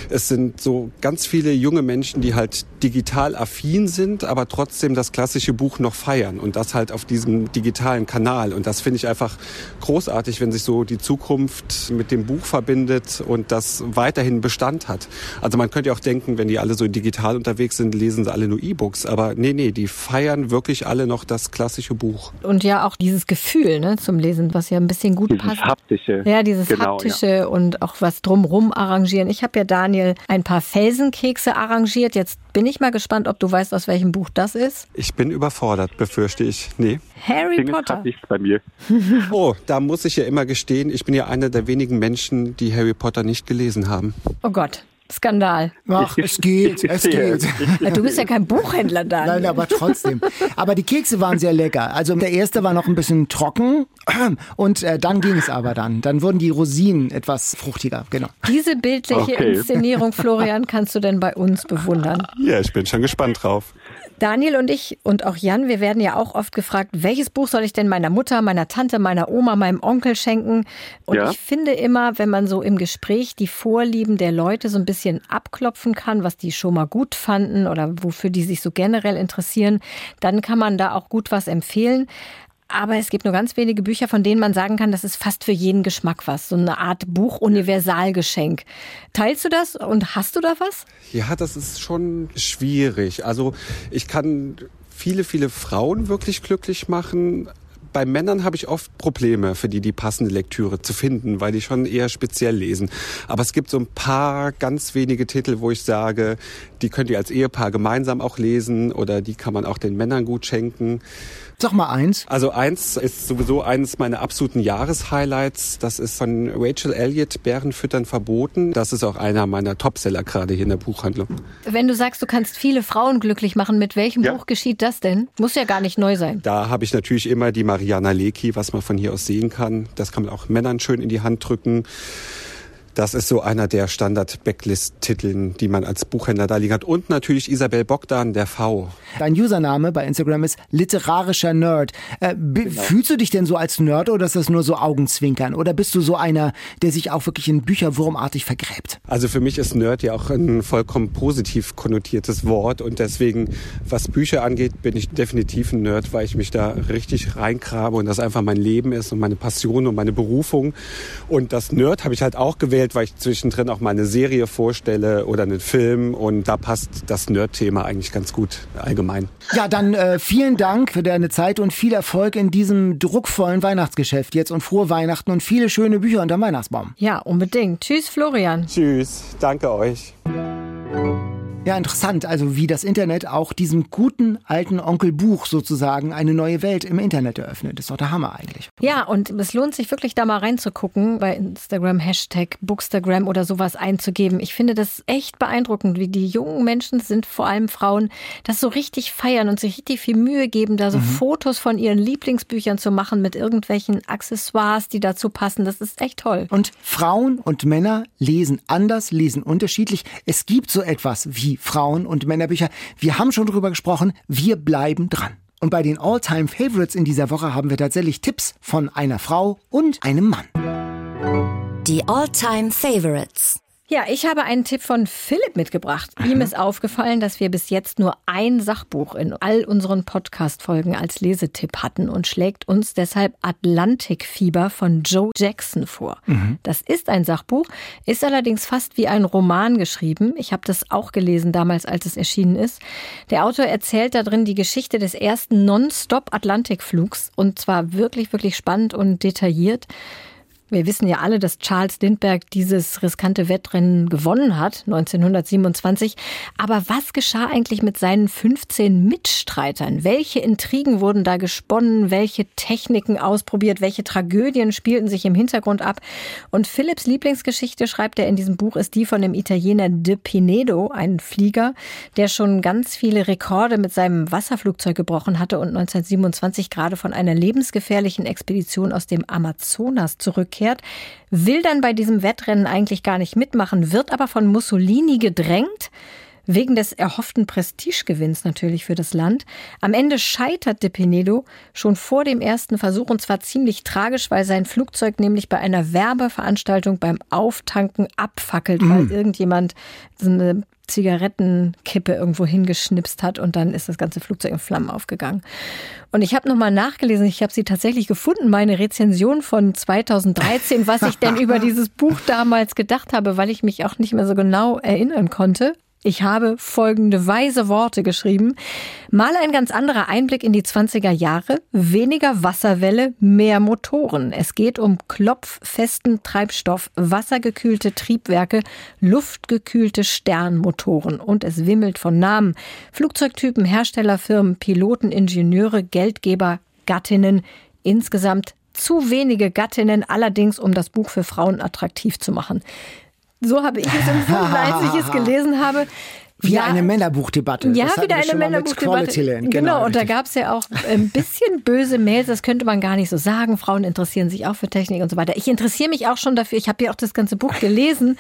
Es sind so ganz viele junge Menschen, die halt digital affin sind, aber trotzdem das klassische Buch noch feiern und das halt auf diesem digitalen Kanal. Und das finde ich einfach großartig, wenn sich so die Zukunft Zukunft mit dem Buch verbindet und das weiterhin Bestand hat. Also man könnte ja auch denken, wenn die alle so digital unterwegs sind, lesen sie alle nur E-Books. Aber nee, nee, die feiern wirklich alle noch das klassische Buch. Und ja auch dieses Gefühl ne, zum Lesen, was ja ein bisschen gut dieses passt. Haptische. Ja, dieses Genau, haptische ja. und auch was drumrum arrangieren. Ich habe ja Daniel ein paar Felsenkekse arrangiert. Jetzt bin ich mal gespannt, ob du weißt, aus welchem Buch das ist. Ich bin überfordert, befürchte ich. Nee. Harry Dinge Potter. hat nichts bei mir. Oh, da muss ich ja immer gestehen, ich bin ja einer der wenigen Menschen, die Harry Potter nicht gelesen haben. Oh Gott, Skandal. Ach, es geht, es geht. Du bist ja kein Buchhändler, Daniel. Nein, aber trotzdem. Aber die Kekse waren sehr lecker. Also der erste war noch ein bisschen trocken und äh, dann ging es aber dann. Dann wurden die Rosinen etwas fruchtiger, genau. Diese bildliche Okay. Inszenierung, Florian, kannst du denn bei uns bewundern? Ja, ich bin schon gespannt drauf. Daniel und ich und auch Jan, wir werden ja auch oft gefragt, welches Buch soll ich denn meiner Mutter, meiner Tante, meiner Oma, meinem Onkel schenken? Und Ja. ich finde immer, wenn man so im Gespräch die Vorlieben der Leute so ein bisschen abklopfen kann, was die schon mal gut fanden oder wofür die sich so generell interessieren, dann kann man da auch gut was empfehlen. Aber es gibt nur ganz wenige Bücher, von denen man sagen kann, das ist fast für jeden Geschmack was. So eine Art Buch-Universalgeschenk. Teilst du das und hast du da was? Ja, das ist schon schwierig. Also ich kann viele, viele Frauen wirklich glücklich machen. Bei Männern habe ich oft Probleme, für die die passende Lektüre zu finden, weil die schon eher speziell lesen. Aber es gibt so ein paar ganz wenige Titel, wo ich sage, die könnt ihr als Ehepaar gemeinsam auch lesen oder die kann man auch den Männern gut schenken. Sag mal eins. Also eins ist sowieso eines meiner absoluten Jahreshighlights. Das ist von Rachel Elliott, Bärenfüttern verboten. Das ist auch einer meiner Topseller gerade hier in der Buchhandlung. Wenn du sagst, du kannst viele Frauen glücklich machen, mit welchem Ja. Buch geschieht das denn? Muss ja gar nicht neu sein. Da habe ich natürlich immer die Mariana Lecki, was man von hier aus sehen kann. Das kann man auch Männern schön in die Hand drücken. Das ist so einer der Standard-Backlist-Titeln, die man als Buchhändler da liegen hat. Und natürlich Isabel Bogdan, der V. Dein Username bei Instagram ist literarischer Nerd. Äh, be- Fühlst du dich denn so als Nerd oder ist das nur so Augenzwinkern? Oder bist du so einer, der sich auch wirklich in Bücher wurmartig vergräbt? Also für mich ist Nerd ja auch ein vollkommen positiv konnotiertes Wort und deswegen, was Bücher angeht, bin ich definitiv ein Nerd, weil ich mich da richtig reingrabe und das einfach mein Leben ist und meine Passion und meine Berufung. Und das Nerd habe ich halt auch gewählt, weil ich zwischendrin auch mal eine Serie vorstelle oder einen Film und da passt das Nerd-Thema eigentlich ganz gut allgemein. Ja, dann äh, vielen Dank für deine Zeit und viel Erfolg in diesem druckvollen Weihnachtsgeschäft jetzt und frohe Weihnachten und viele schöne Bücher unterm Weihnachtsbaum. Ja, unbedingt. Tschüss, Florian. Tschüss, danke euch. Ja, interessant, also wie das Internet auch diesem guten alten Onkel Buch sozusagen eine neue Welt im Internet eröffnet. Das ist doch der Hammer eigentlich. Ja, und es lohnt sich wirklich da mal reinzugucken, bei Instagram Hashtag Bookstagram oder sowas einzugeben. Ich finde das echt beeindruckend, wie die jungen Menschen sind, vor allem Frauen, das so richtig feiern und sich richtig viel Mühe geben, da so Fotos von ihren Lieblingsbüchern zu machen mit irgendwelchen Accessoires, die dazu passen. Das ist echt toll. Und Frauen und Männer lesen anders, lesen unterschiedlich. Es gibt so etwas wie Frauen- und Männerbücher. Wir haben schon drüber gesprochen. Wir bleiben dran. Und bei den All-Time Favorites in dieser Woche haben wir tatsächlich Tipps von einer Frau und einem Mann. Die All-Time Favorites. Ja, ich habe einen Tipp von Philipp mitgebracht. Ihm ist aufgefallen, dass wir bis jetzt nur ein Sachbuch in all unseren Podcast-Folgen als Lesetipp hatten und schlägt uns deshalb Atlantikfieber von Joe Jackson vor. Das ist ein Sachbuch, ist allerdings fast wie ein Roman geschrieben. Ich habe das auch gelesen damals, als es erschienen ist. Der Autor erzählt da drin die Geschichte des ersten Non-Stop-Atlantikflugs und zwar wirklich, wirklich spannend und detailliert. Wir wissen ja alle, dass Charles Lindbergh dieses riskante Wettrennen gewonnen hat, 1927. Aber was geschah eigentlich mit seinen 15 Mitstreitern? Welche Intrigen wurden da gesponnen? Welche Techniken ausprobiert? Welche Tragödien spielten sich im Hintergrund ab? Und Philipps Lieblingsgeschichte, schreibt er in diesem Buch, ist die von dem Italiener De Pinedo, ein Flieger, der schon ganz viele Rekorde mit seinem Wasserflugzeug gebrochen hatte und 1927 gerade von einer lebensgefährlichen Expedition aus dem Amazonas zurückkehrt, will dann bei diesem Wettrennen eigentlich gar nicht mitmachen, wird aber von Mussolini gedrängt. Wegen des erhofften Prestigegewinns natürlich für das Land. Am Ende scheitert De Pinedo schon vor dem ersten Versuch und zwar ziemlich tragisch, weil sein Flugzeug nämlich bei einer Werbeveranstaltung beim Auftanken abfackelt, weil irgendjemand so eine Zigarettenkippe irgendwo hingeschnipst hat und dann ist das ganze Flugzeug in Flammen aufgegangen. Und ich habe nochmal nachgelesen, ich habe sie tatsächlich gefunden, meine Rezension von 2013, was ich denn über dieses Buch damals gedacht habe, weil ich mich auch nicht mehr so genau erinnern konnte. Ich habe folgende weise Worte geschrieben. Mal ein ganz anderer Einblick in die 20er Jahre. Weniger Wasserwelle, mehr Motoren. Es geht um klopffesten Treibstoff, wassergekühlte Triebwerke, luftgekühlte Sternmotoren. Und es wimmelt von Namen. Flugzeugtypen, Herstellerfirmen, Piloten, Ingenieure, Geldgeber, Gattinnen. Insgesamt zu wenige Gattinnen, allerdings um das Buch für Frauen attraktiv zu machen. So habe ich es empfunden, als ich es gelesen habe. Wie ja, eine Männerbuchdebatte. Ja, wieder eine Männerbuchdebatte. Genau, genau, und da gab es ja auch ein bisschen böse Mails, das könnte man gar nicht so sagen. Frauen interessieren sich auch für Technik und so weiter. Ich interessiere mich auch schon dafür. Ich habe ja auch das ganze Buch gelesen.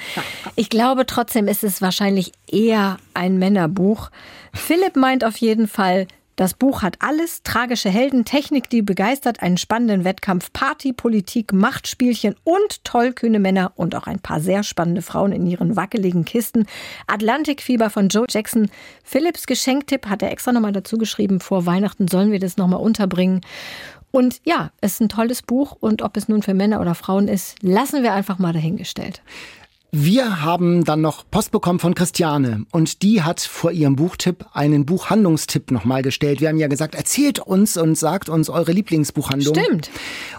Ich glaube trotzdem ist es wahrscheinlich eher ein Männerbuch. Philipp meint auf jeden Fall, das Buch hat alles, tragische Helden, Technik, die begeistert, einen spannenden Wettkampf, Party, Politik, Machtspielchen und tollkühne Männer und auch ein paar sehr spannende Frauen in ihren wackeligen Kisten. Atlantikfieber von Joe Jackson. Philips Geschenktipp hat er extra nochmal dazu geschrieben. Vor Weihnachten sollen wir das nochmal unterbringen. Und ja, es ist ein tolles Buch und ob es nun für Männer oder Frauen ist, lassen wir einfach mal dahingestellt. Wir haben dann noch Post bekommen von Christiane und die hat vor ihrem Buchtipp einen Buchhandlungstipp nochmal gestellt. Wir haben ja gesagt, erzählt uns und sagt uns eure Lieblingsbuchhandlung. Stimmt.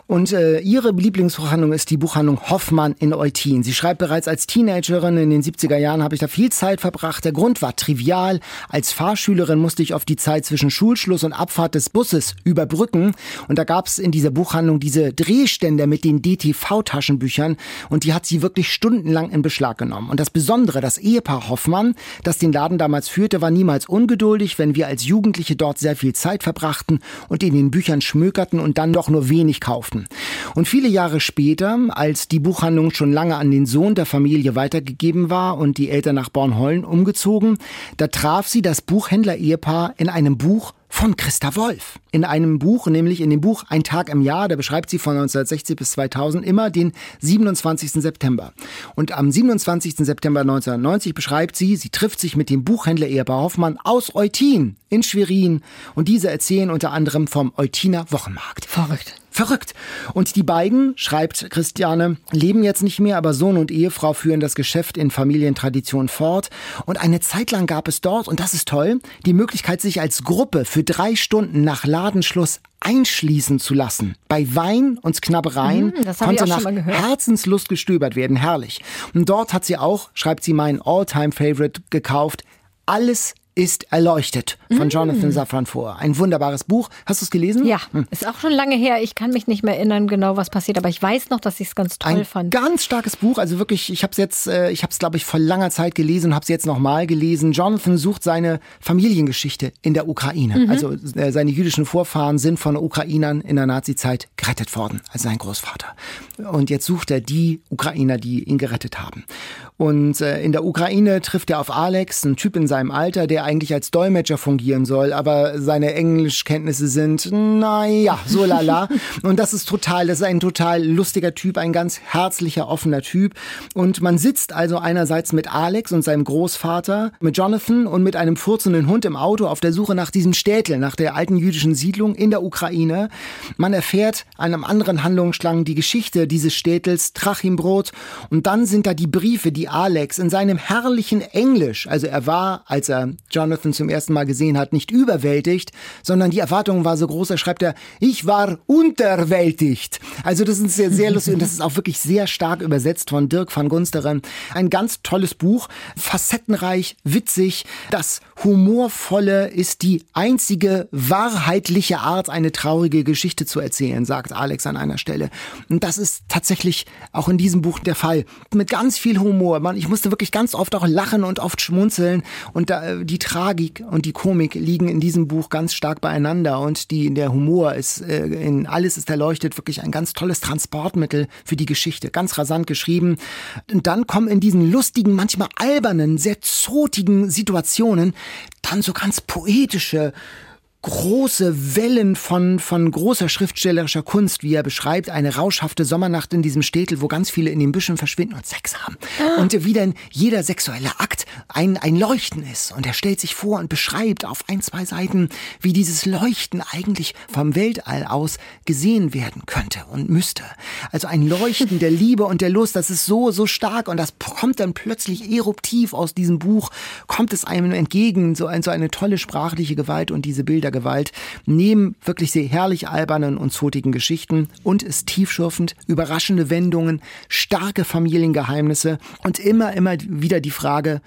Und äh, ihre Lieblingsbuchhandlung ist die Buchhandlung Hoffmann in Eutin. Sie schreibt bereits als Teenagerin in den 70er Jahren habe ich da viel Zeit verbracht. Der Grund war trivial. Als Fahrschülerin musste ich auf die Zeit zwischen Schulschluss und Abfahrt des Busses überbrücken. Und da gab es in dieser Buchhandlung diese Drehständer mit den DTV-Taschenbüchern und die hat sie wirklich stundenlang in Beschlag genommen. Und das Besondere, das Ehepaar Hoffmann, das den Laden damals führte, war niemals ungeduldig, wenn wir als Jugendliche dort sehr viel Zeit verbrachten und in den Büchern schmökerten und dann doch nur wenig kauften. Und viele Jahre später, als die Buchhandlung schon lange an den Sohn der Familie weitergegeben war und die Eltern nach Bornholm umgezogen, da traf sie das Buchhändler-Ehepaar in einem Buch von Christa Wolf. In einem Buch, nämlich in dem Buch Ein Tag im Jahr, da beschreibt sie von 1960 bis 2000 immer den 27. September. Und am 27. September 1990 beschreibt sie, sie trifft sich mit dem Buchhändler Ehepaar Hoffmann aus Eutin in Schwerin und diese erzählen unter anderem vom Eutiner Wochenmarkt. Verrückt. Verrückt. Und die beiden, schreibt Christiane, leben jetzt nicht mehr, aber Sohn und Ehefrau führen das Geschäft in Familientradition fort. Und eine Zeit lang gab es dort, und das ist toll, die Möglichkeit, sich als Gruppe für drei Stunden nach Ladenschluss einschließen zu lassen. Bei Wein und Knabbereien mm, konnte nach Herzenslust gestöbert werden. Herrlich. Und dort hat sie auch, schreibt sie, mein All-Time-Favorite gekauft. Alles ist erleuchtet von mm. Jonathan Safran vor. Ein wunderbares Buch. Hast du es gelesen? Ja, hm. ist auch schon lange her. Ich kann mich nicht mehr erinnern, genau was passiert, aber ich weiß noch, dass ich es ganz toll Ein fand. Ganz starkes Buch. Also wirklich, ich habe es jetzt, äh, ich habe es glaube ich vor langer Zeit gelesen und habe es jetzt nochmal gelesen. Jonathan sucht seine Familiengeschichte in der Ukraine. Mhm. Also äh, seine jüdischen Vorfahren sind von Ukrainern in der Nazizeit gerettet worden, also sein Großvater. Und jetzt sucht er die Ukrainer, die ihn gerettet haben. Und äh, in der Ukraine trifft er auf Alex, einen Typ in seinem Alter, der eigentlich als Dolmetscher fungieren soll, aber seine Englischkenntnisse sind, naja, so lala. und das ist total, das ist ein total lustiger Typ, ein ganz herzlicher, offener Typ. Und man sitzt also einerseits mit Alex und seinem Großvater, mit Jonathan und mit einem furzenden Hund im Auto auf der Suche nach diesem Städtel, nach der alten jüdischen Siedlung in der Ukraine. Man erfährt an einem anderen Handlungsstrang die Geschichte dieses Städtels Trachimbrot und dann sind da die Briefe, die Alex in seinem herrlichen Englisch, also er war, als er Jonathan zum ersten Mal gesehen hat, nicht überwältigt, sondern die Erwartung war so groß, da schreibt er, ich war unterwältigt. Also das ist sehr, sehr lustig und das ist auch wirklich sehr stark übersetzt von Dirk van Gunsteren. Ein ganz tolles Buch, facettenreich, witzig. Das Humorvolle ist die einzige wahrheitliche Art, eine traurige Geschichte zu erzählen, sagt Alex an einer Stelle. Und das ist tatsächlich auch in diesem Buch der Fall. Mit ganz viel Humor man, ich musste wirklich ganz oft auch lachen und oft schmunzeln. Und da, die Tragik und die Komik liegen in diesem Buch ganz stark beieinander. Und die, der Humor ist, äh, in alles ist erleuchtet, wirklich ein ganz tolles Transportmittel für die Geschichte, ganz rasant geschrieben. Und dann kommen in diesen lustigen, manchmal albernen, sehr zotigen Situationen dann so ganz poetische, große Wellen von, von großer schriftstellerischer Kunst, wie er beschreibt, eine rauschhafte Sommernacht in diesem Städtel, wo ganz viele in den Büschen verschwinden und Sex haben. Und wie dann jeder sexuelle Akt ein, ein Leuchten ist. Und er stellt sich vor und beschreibt auf ein, zwei Seiten, wie dieses Leuchten eigentlich vom Weltall aus gesehen werden könnte und müsste. Also ein Leuchten der Liebe und der Lust, das ist so, so stark und das kommt dann plötzlich eruptiv aus diesem Buch, kommt es einem entgegen, so, ein, so eine tolle sprachliche Gewalt und diese Bilder Gewalt, neben wirklich sehr herrlich albernen und zotigen Geschichten und ist tiefschürfend, überraschende Wendungen, starke Familiengeheimnisse und immer, immer wieder die Frage,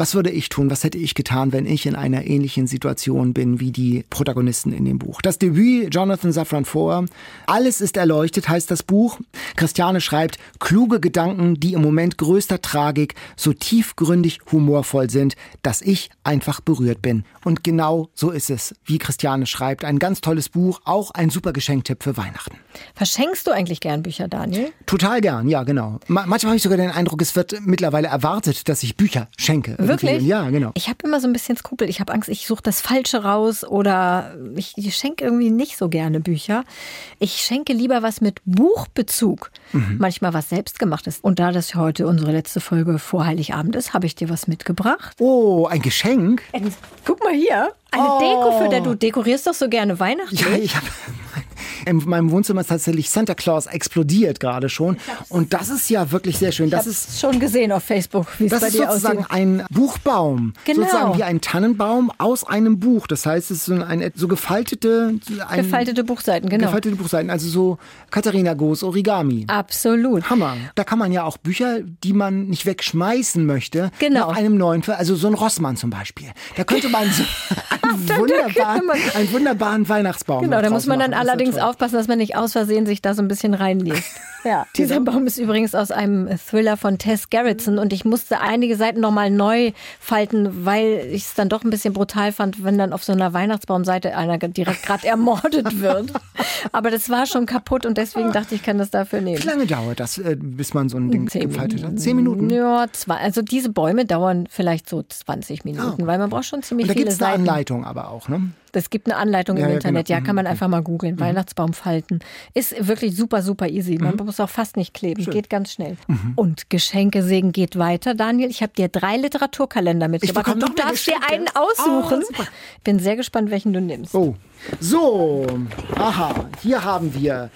was würde ich tun? Was hätte ich getan, wenn ich in einer ähnlichen Situation bin wie die Protagonisten in dem Buch? Das Debüt Jonathan Safran Foer. Alles ist erleuchtet heißt das Buch. Christiane schreibt kluge Gedanken, die im Moment größter Tragik so tiefgründig humorvoll sind, dass ich einfach berührt bin. Und genau so ist es, wie Christiane schreibt. Ein ganz tolles Buch, auch ein super Geschenktipp für Weihnachten. Verschenkst du eigentlich gern Bücher, Daniel? Total gern, ja, genau. manchmal habe ich sogar den Eindruck, es wird mittlerweile erwartet, dass ich Bücher schenke. Wirklich? Ja, genau. Ich habe immer so ein bisschen Skrupel. Ich habe Angst, ich suche das Falsche raus oder ich, ich schenke irgendwie nicht so gerne Bücher. Ich schenke lieber was mit Buchbezug. Mhm. Manchmal was selbstgemachtes. Und da das heute unsere letzte Folge vor Heiligabend ist, habe ich dir was mitgebracht. Oh, ein Geschenk? Guck mal hier. Eine oh. Deko, für der du dekorierst doch so gerne Weihnachten. Ja, ich habe in meinem Wohnzimmer ist tatsächlich Santa Claus explodiert gerade schon. Und das ist ja wirklich sehr schön. Das ist schon gesehen auf Facebook, wie es bei dir aussieht. Das ist sozusagen ein Buchbaum. Genau. Sozusagen wie ein Tannenbaum aus einem Buch. Das heißt, es ist so, ein, so gefaltete... Ein, gefaltete Buchseiten, genau. Gefaltete Buchseiten, also so Katharina Goos Origami. Absolut. Hammer. Da kann man ja auch Bücher, die man nicht wegschmeißen möchte, genau. nach einem neuen, also so ein Rossmann zum Beispiel. Da könnte man so einen, wunderbaren, einen wunderbaren Weihnachtsbaum Genau, da muss man dann allerdings auch aufpassen, dass man nicht aus Versehen sich da so ein bisschen reinliest. Ja, dieser Baum ist übrigens aus einem Thriller von Tess Gerritsen und ich musste einige Seiten nochmal neu falten, weil ich es dann doch ein bisschen brutal fand, wenn dann auf so einer Weihnachtsbaumseite einer direkt gerade ermordet wird. Aber das war schon kaputt und deswegen dachte ich, kann das dafür nehmen. Wie lange dauert das, äh, bis man so ein Ding Zehn gefaltet hat? Zehn Minuten? Ja, zwei. Also diese Bäume dauern vielleicht so 20 Minuten, ah. weil man braucht schon ziemlich und da viele Seiten. Da gibt es eine Anleitung aber auch, ne? Es gibt eine Anleitung ja, im ja, Internet, genau. ja, kann man mhm. einfach mal googeln. Mhm. Weihnachtsbaum falten. Ist wirklich super, super easy. Man mhm. muss auch fast nicht kleben. Schön. Geht ganz schnell. Mhm. Und Geschenkesägen geht weiter, Daniel. Ich habe dir drei Literaturkalender mitgebracht. Du darfst dir einen aussuchen. Oh, Bin sehr gespannt, welchen du nimmst. Oh. So, aha, hier haben wir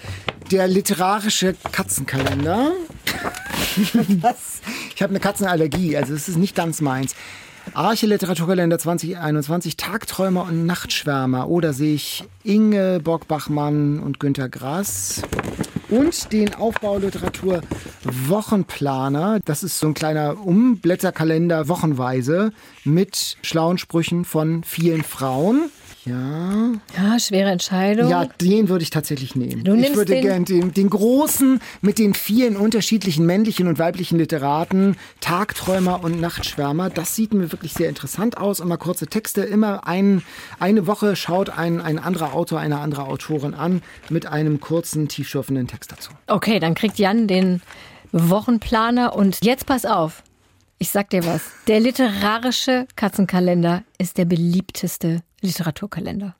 der literarische Katzenkalender. ich habe eine Katzenallergie, also es ist nicht ganz meins. Arche Literaturkalender 2021, Tagträumer und Nachtschwärmer. Oder sehe ich Inge Bock-Bachmann und Günter Grass. Und den Aufbauliteratur Wochenplaner. Das ist so ein kleiner Umblätterkalender wochenweise mit schlauen Sprüchen von vielen Frauen. Ja. Ja, schwere Entscheidung. Ja, den würde ich tatsächlich nehmen. Du ich würde gerne den, den großen mit den vielen unterschiedlichen männlichen und weiblichen Literaten, Tagträumer und Nachtschwärmer. Das sieht mir wirklich sehr interessant aus. Immer kurze Texte. Immer ein, eine Woche schaut ein, ein anderer Autor, eine andere Autorin an mit einem kurzen, tiefschürfenden Text dazu. Okay, dann kriegt Jan den Wochenplaner und jetzt pass auf. Ich sag dir was. Der literarische Katzenkalender ist der beliebteste Literaturkalender.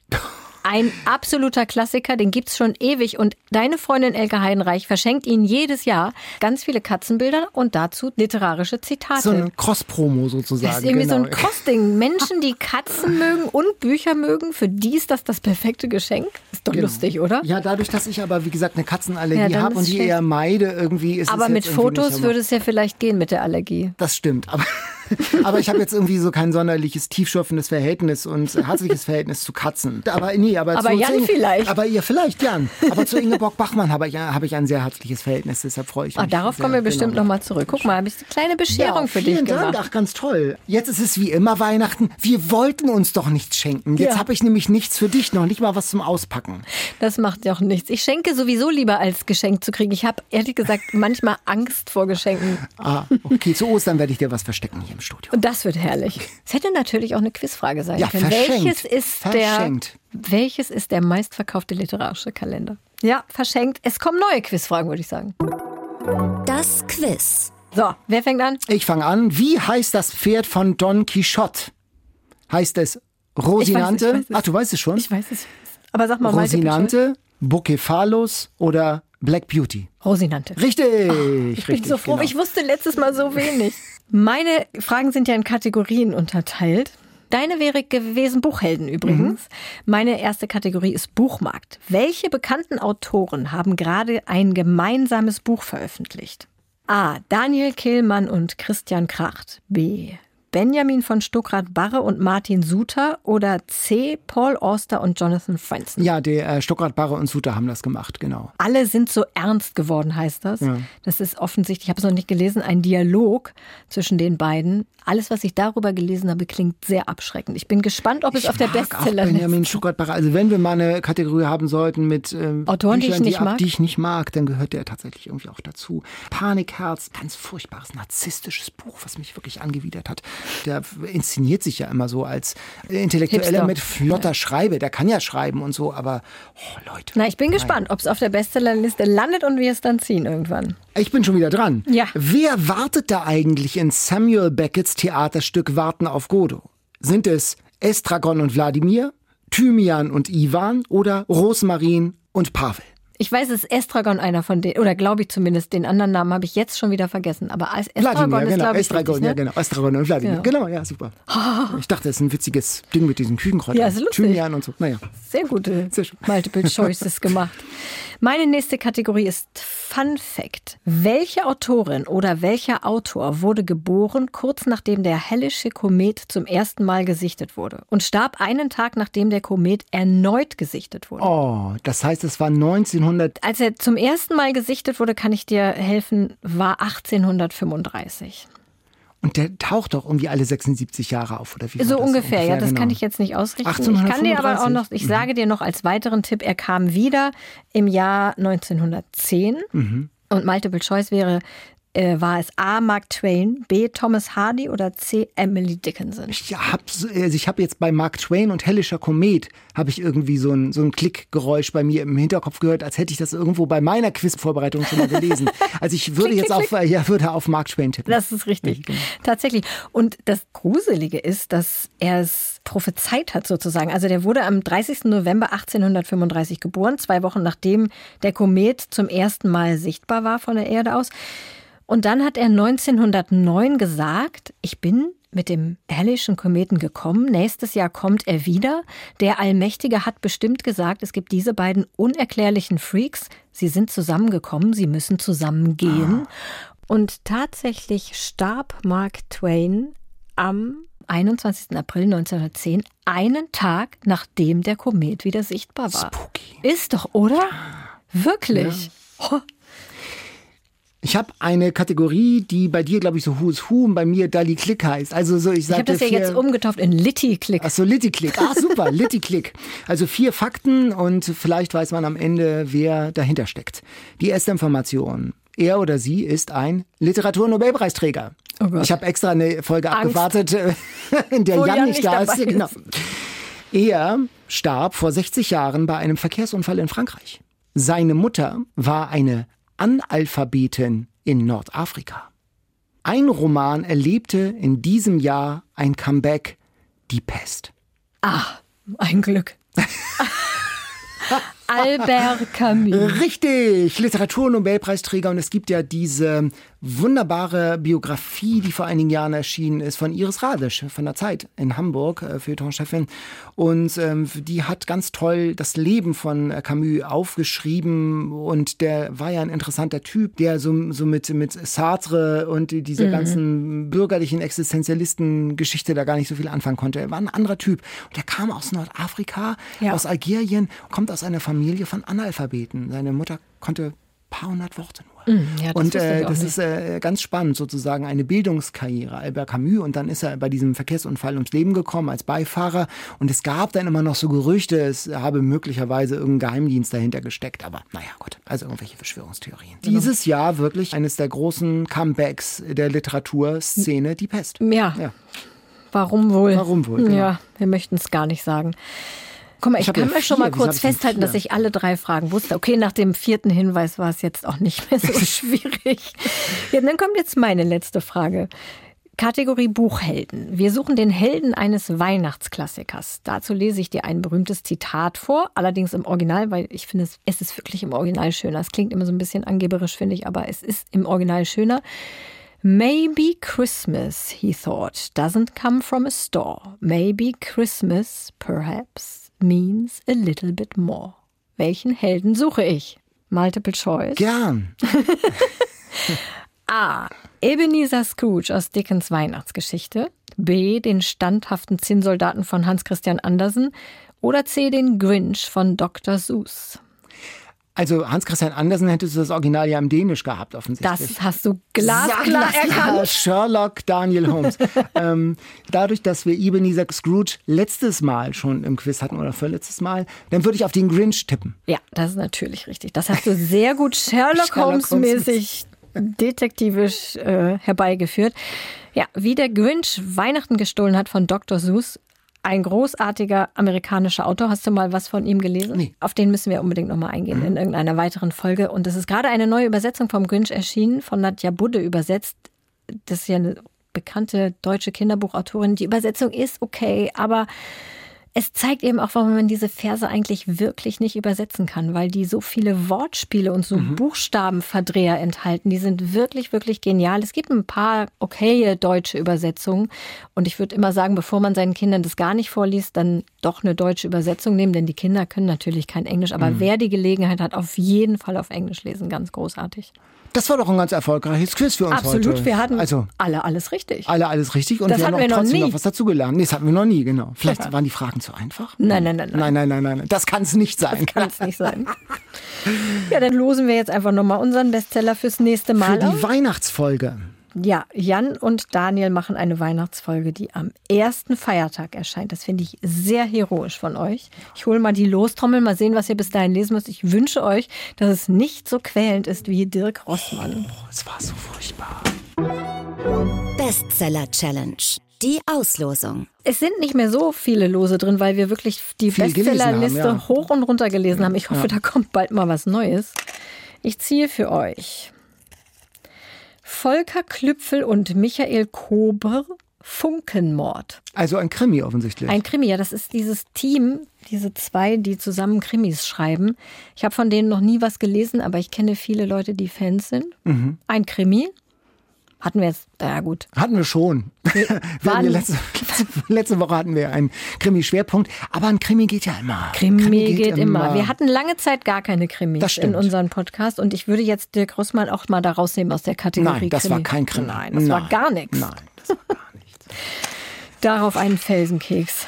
Ein absoluter Klassiker, den gibt's schon ewig und deine Freundin Elke Heidenreich verschenkt ihn jedes Jahr ganz viele Katzenbilder und dazu literarische Zitate. So ein Cross-Promo sozusagen. Das ist irgendwie genau. so ein genau. Cross-Ding. Menschen, die Katzen mögen und Bücher mögen, für die ist das das perfekte Geschenk. Ist doch genau. lustig, oder? Ja, dadurch, dass ich aber, wie gesagt, eine Katzenallergie ja, habe und die eher meide, irgendwie ist Aber es mit Fotos würde es ja vielleicht gehen mit der Allergie. Das stimmt, aber aber ich habe jetzt irgendwie so kein sonderliches tiefschürfendes Verhältnis und herzliches Verhältnis zu Katzen. Aber nee, aber, aber zu, Jan zu, vielleicht. Aber ihr vielleicht, Jan. Aber zu Ingeborg Bachmann habe ich, hab ich ein sehr herzliches Verhältnis, deshalb freue ich ah, mich. Ach, darauf kommen wir bestimmt genau. nochmal zurück. Guck mal, habe ich eine kleine Bescherung ja, für dich gemacht. Dank. Ach, ganz toll. Jetzt ist es wie immer Weihnachten. Wir wollten uns doch nichts schenken. Jetzt ja. habe ich nämlich nichts für dich, noch nicht mal was zum Auspacken. Das macht ja auch nichts. Ich schenke sowieso lieber als Geschenk zu kriegen. Ich habe ehrlich gesagt manchmal Angst vor Geschenken. Ah, okay. Zu Ostern werde ich dir was verstecken hier im Studio. Und das wird herrlich. Es hätte natürlich auch eine Quizfrage sein ja, können. Verschenkt. Welches ist verschenkt. der welches ist der meistverkaufte literarische Kalender? Ja, verschenkt. Es kommen neue Quizfragen, würde ich sagen. Das Quiz. So, wer fängt an? Ich fange an. Wie heißt das Pferd von Don Quixote? Heißt es Rosinante. Ich weiß, ich weiß es. Ach, du weißt es schon? Ich weiß es. Aber sag mal mal. Rosinante, Bucephalus oder Black Beauty. Rosinante. Richtig, Ich bin richtig. so froh, genau. ich wusste letztes Mal so wenig. Meine Fragen sind ja in Kategorien unterteilt. Deine wäre gewesen Buchhelden übrigens. Meine erste Kategorie ist Buchmarkt. Welche bekannten Autoren haben gerade ein gemeinsames Buch veröffentlicht? A. Daniel Kehlmann und Christian Kracht. B. Benjamin von Stuckrad-Barre und Martin Suter. Oder C. Paul Auster und Jonathan Franzen. Ja, der äh, Stuckrad, Barre und Suter haben das gemacht, genau. Alle sind so ernst geworden, heißt das. Das ist offensichtlich, ich habe es noch nicht gelesen, ein Dialog zwischen den beiden. Alles, was ich darüber gelesen habe, klingt sehr abschreckend. Ich bin gespannt, ob es Ich auf der Bestsellerliste Benjamin Stuckrad-Barre. Also wenn wir mal eine Kategorie haben sollten mit ähm, Autoren, die ich nicht ab- mag? die ich nicht mag, dann gehört der tatsächlich irgendwie auch dazu. Panikherz, ganz furchtbares narzisstisches Buch, was mich wirklich angewidert hat. Der inszeniert sich ja immer so als Intellektueller Hipster. mit flotter Schreibe. Der kann ja schreiben und so, aber oh, Leute. Na, ich bin gespannt, ob es auf der Bestsellerliste landet und wir es dann ziehen irgendwann. Ich bin schon wieder dran. Ja. Wer wartet da eigentlich in Samuel Becketts Theaterstück Warten auf Godot? Sind es Estragon und Wladimir, Thymian und Ivan oder Rosmarin und Pavel? Ich weiß, es ist Estragon einer von denen, oder glaube ich zumindest, den anderen Namen habe ich jetzt schon wieder vergessen. Aber als Estragon Wladimir, ist, genau. glaube ich, Estragon, richtig, ne? ja, genau. Estragon und Wladimir. Ja. Genau, ja, super. Ich dachte, das ist ein witziges Ding mit diesen Küchenkräutern. Ja, ist lustig. Thymian und so. Naja. Sehr gute Sehr schön. Multiple Choices gemacht. Meine nächste Kategorie ist Fun Fact. Welche Autorin oder welcher Autor wurde geboren kurz nachdem der Hellische Komet zum ersten Mal gesichtet wurde und starb einen Tag nachdem der Komet erneut gesichtet wurde? Oh, das heißt, es war 1900. Als er zum ersten Mal gesichtet wurde, kann ich dir helfen, war 1835. Und der taucht doch irgendwie alle 76 Jahre auf, oder wie? So das ungefähr, ja, das genau. kann ich jetzt nicht ausrichten. Ich kann dir aber auch noch, 1835. ich sage dir noch als weiteren Tipp, er kam wieder im Jahr 1910 Mhm. und Multiple Choice wäre, äh, war es A. Mark Twain, B. Thomas Hardy oder C. Emily Dickinson? Ich habe also ich hab jetzt bei Mark Twain und Hellischer Komet habe ich irgendwie so ein, so ein Klickgeräusch bei mir im Hinterkopf gehört, als hätte ich das irgendwo bei meiner Quizvorbereitung schon mal gelesen. Also ich würde Klick, jetzt klick, auf, äh, ja, würde auf Mark Twain tippen. Das ist richtig. genau. Tatsächlich. Und das Gruselige ist, dass er es prophezeit hat sozusagen. Also der wurde am 30. November 1835 geboren, zwei Wochen nachdem der Komet zum ersten Mal sichtbar war von der Erde aus. Und dann hat er 1909 gesagt, ich bin mit dem Hallischen Kometen gekommen. Nächstes Jahr kommt er wieder. Der Allmächtige hat bestimmt gesagt, es gibt diese beiden unerklärlichen Freaks. Sie sind zusammengekommen, sie müssen zusammengehen. Und tatsächlich starb Mark Twain am 21. April 1910, einen Tag nachdem der Komet wieder sichtbar war. Spooky. Ist doch, oder? Wirklich. Oh, Ich habe eine Kategorie, die bei dir, glaube ich, so Who's Who und bei mir Dali Click heißt. Also so, ich ich habe das ja vier, jetzt umgetauft in Litty-Click. Ach so, Litty Click. Ah, super, Litty Click. Also vier Fakten und vielleicht weiß man am Ende, wer dahinter steckt. Die erste Information. Er oder sie ist ein Literaturnobelpreisträger. Oh Gott. ich habe extra eine Folge Angst. abgewartet, äh, in der Wo Jan, Jan nicht da ist. ist. Genau. Er starb vor 60 Jahren bei einem Verkehrsunfall in Frankreich. Seine Mutter war eine Analphabetin in Nordafrika. Ein Roman erlebte in diesem Jahr ein Comeback, Die Pest. Ah, ein Glück. Albert Camus. Richtig, Literaturnobelpreisträger und es gibt ja diese wunderbare Biografie, die vor einigen Jahren erschienen ist von Iris Radisch von der Zeit in Hamburg, äh, Feuilleton-Chefin. Und ähm, die hat ganz toll das Leben von äh, Camus aufgeschrieben und der war ja ein interessanter Typ, der so, so mit, mit Sartre und Mhm. dieser ganzen bürgerlichen Existenzialisten-Geschichte da gar nicht so viel anfangen konnte. Er war ein anderer Typ und er kam aus Nordafrika, Ja. aus Algerien, kommt aus einer Familie von Analphabeten. Seine Mutter konnte paar hundert Worte nur. Mm, ja, und äh, das nicht. ist äh, ganz spannend, sozusagen eine Bildungskarriere. Albert Camus und dann ist er bei diesem Verkehrsunfall ums Leben gekommen als Beifahrer und es gab dann immer noch so Gerüchte, es habe möglicherweise irgendein Geheimdienst dahinter gesteckt, aber naja gut, also irgendwelche Verschwörungstheorien. Genau. Dieses Jahr wirklich eines der großen Comebacks der Literaturszene, die Pest. Ja. Ja. Warum wohl? Warum wohl, genau. Ja, wir möchten es gar nicht sagen. Guck mal, ich, Ich kann mal schon mal kurz festhalten, dass ich alle drei Fragen wusste. Okay, nach dem vierten Hinweis war es jetzt auch nicht mehr so schwierig. Ja, dann kommt jetzt meine letzte Frage. Kategorie Buchhelden. Wir suchen den Helden eines Weihnachtsklassikers. Dazu lese ich dir ein berühmtes Zitat vor, allerdings im Original, weil ich finde, es ist wirklich im Original schöner. Es klingt immer so ein bisschen angeberisch, finde ich, aber es ist im Original schöner. Maybe Christmas, he thought, doesn't come from a store. Maybe Christmas, perhaps, means a little bit more. Welchen Helden suche ich? Multiple Choice. Gern. A. Ebenezer Scrooge aus Dickens Weihnachtsgeschichte. B. Den standhaften Zinnsoldaten von Hans Christian Andersen. Oder C. Den Grinch von Dr. Seuss. Also Hans Christian Andersen hättest du das Original ja im Dänisch gehabt, offensichtlich. Das hast du glasklar Ja, erkannt. Sherlock Daniel Holmes. ähm, dadurch, dass wir Ebenezer Scrooge letztes Mal schon im Quiz hatten oder vorletztes Mal, dann würde ich auf den Grinch tippen. Ja, das ist natürlich richtig. Das hast du sehr gut Sherlock, Sherlock Holmes mäßig detektivisch äh, herbeigeführt. Ja, wie der Grinch Weihnachten gestohlen hat von Dr. Seuss. Ein großartiger amerikanischer Autor. Hast du mal was von ihm gelesen? Nee. Auf den müssen wir unbedingt nochmal eingehen in irgendeiner weiteren Folge. Und es ist gerade eine neue Übersetzung vom Grinch erschienen, von Nadja Budde übersetzt. Das ist ja eine bekannte deutsche Kinderbuchautorin. Die Übersetzung ist okay, aber es zeigt eben auch, warum man diese Verse eigentlich wirklich nicht übersetzen kann, weil die so viele Wortspiele und so Buchstabenverdreher enthalten. Die sind wirklich, wirklich genial. Es gibt ein paar okaye deutsche Übersetzungen. Und ich würde immer sagen, bevor man seinen Kindern das gar nicht vorliest, dann doch eine deutsche Übersetzung nehmen, denn die Kinder können natürlich kein Englisch. Aber wer die Gelegenheit hat, auf jeden Fall auf Englisch lesen. Ganz großartig. Das war doch ein ganz erfolgreiches Quiz für uns Absolut. heute. Wir hatten also alle alles richtig. alle alles richtig und Das wir haben auch noch trotzdem nie. noch was dazugelernt. Nee, das hatten wir noch nie, genau. Vielleicht waren die Fragen zu einfach? Nein, nein, nein, nein. Nein, nein, nein, nein. Das kann es nicht sein. Kann es nicht sein. Ja, dann losen wir jetzt einfach nochmal unseren Bestseller fürs nächste Für Mal die auf. Weihnachtsfolge. Ja, Jan und Daniel machen eine Weihnachtsfolge, die am ersten Feiertag erscheint. Das finde ich sehr heroisch von euch. Ich hole mal die Lostrommel, mal sehen, was ihr bis dahin lesen müsst. Ich wünsche euch, dass es nicht so quälend ist wie Dirk Rossmann. Oh, es war so furchtbar. Bestseller Challenge. Die Auslosung. Es sind nicht mehr so viele Lose drin, weil wir wirklich die Bestsellerliste ja. hoch und runter gelesen haben. Ich hoffe, da kommt bald mal was Neues. Ich ziehe für euch Volker Klüpfel und Michael Kober Funkenmord. Also ein Krimi offensichtlich. Ein Krimi, ja, das ist dieses Team, diese zwei, die zusammen Krimis schreiben. Ich habe von denen noch nie was gelesen, aber ich kenne viele Leute, die Fans sind. Mhm. Ein Krimi. Hatten wir jetzt, ja gut. Hatten wir schon. Wir ja letzte, letzte Woche hatten wir einen Krimi-Schwerpunkt. Aber ein Krimi geht ja immer. Krimi, geht, immer. Wir hatten lange Zeit gar keine Krimis in unserem Podcast und ich würde jetzt Dirk Rossmann auch mal da rausnehmen aus der Kategorie Nein, das Krimi. war kein Krimi. Nein, das war Nein. gar nichts. Nein, das war gar nichts. Darauf einen Felsenkeks.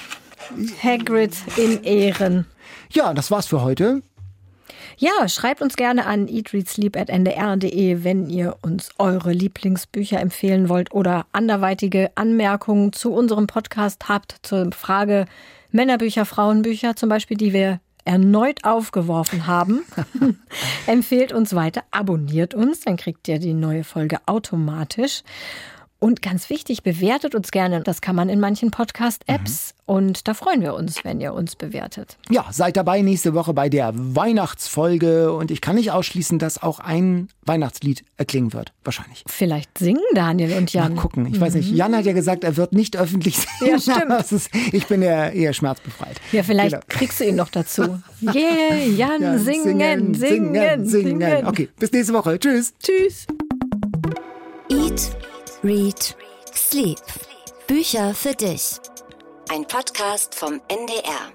Hagrid in Ehren. Ja, das war's für heute. Ja, schreibt uns gerne an eatreadsleep.ndr.de, wenn ihr uns eure Lieblingsbücher empfehlen wollt oder anderweitige Anmerkungen zu unserem Podcast habt zur Frage Männerbücher, Frauenbücher zum Beispiel, die wir erneut aufgeworfen haben. Empfehlt uns weiter, abonniert uns, dann kriegt ihr die neue Folge automatisch. Und ganz wichtig, bewertet uns gerne. Das kann man in manchen Podcast-Apps. Und da freuen wir uns, wenn ihr uns bewertet. Ja, seid dabei nächste Woche bei der Weihnachtsfolge. Und ich kann nicht ausschließen, dass auch ein Weihnachtslied erklingen wird. Wahrscheinlich. Vielleicht singen Daniel und Jan. Mal gucken. Ich weiß nicht. Jan hat ja gesagt, er wird nicht öffentlich singen. Ja, stimmt. Das ist, ich bin ja eher schmerzbefreit. Ja, vielleicht Genau. kriegst du ihn noch dazu. Yeah, Jan, Ja, singen, singen, singen, Okay, bis nächste Woche. Tschüss. Tschüss. Eat, Read, Sleep. Bücher für dich. Ein Podcast vom NDR.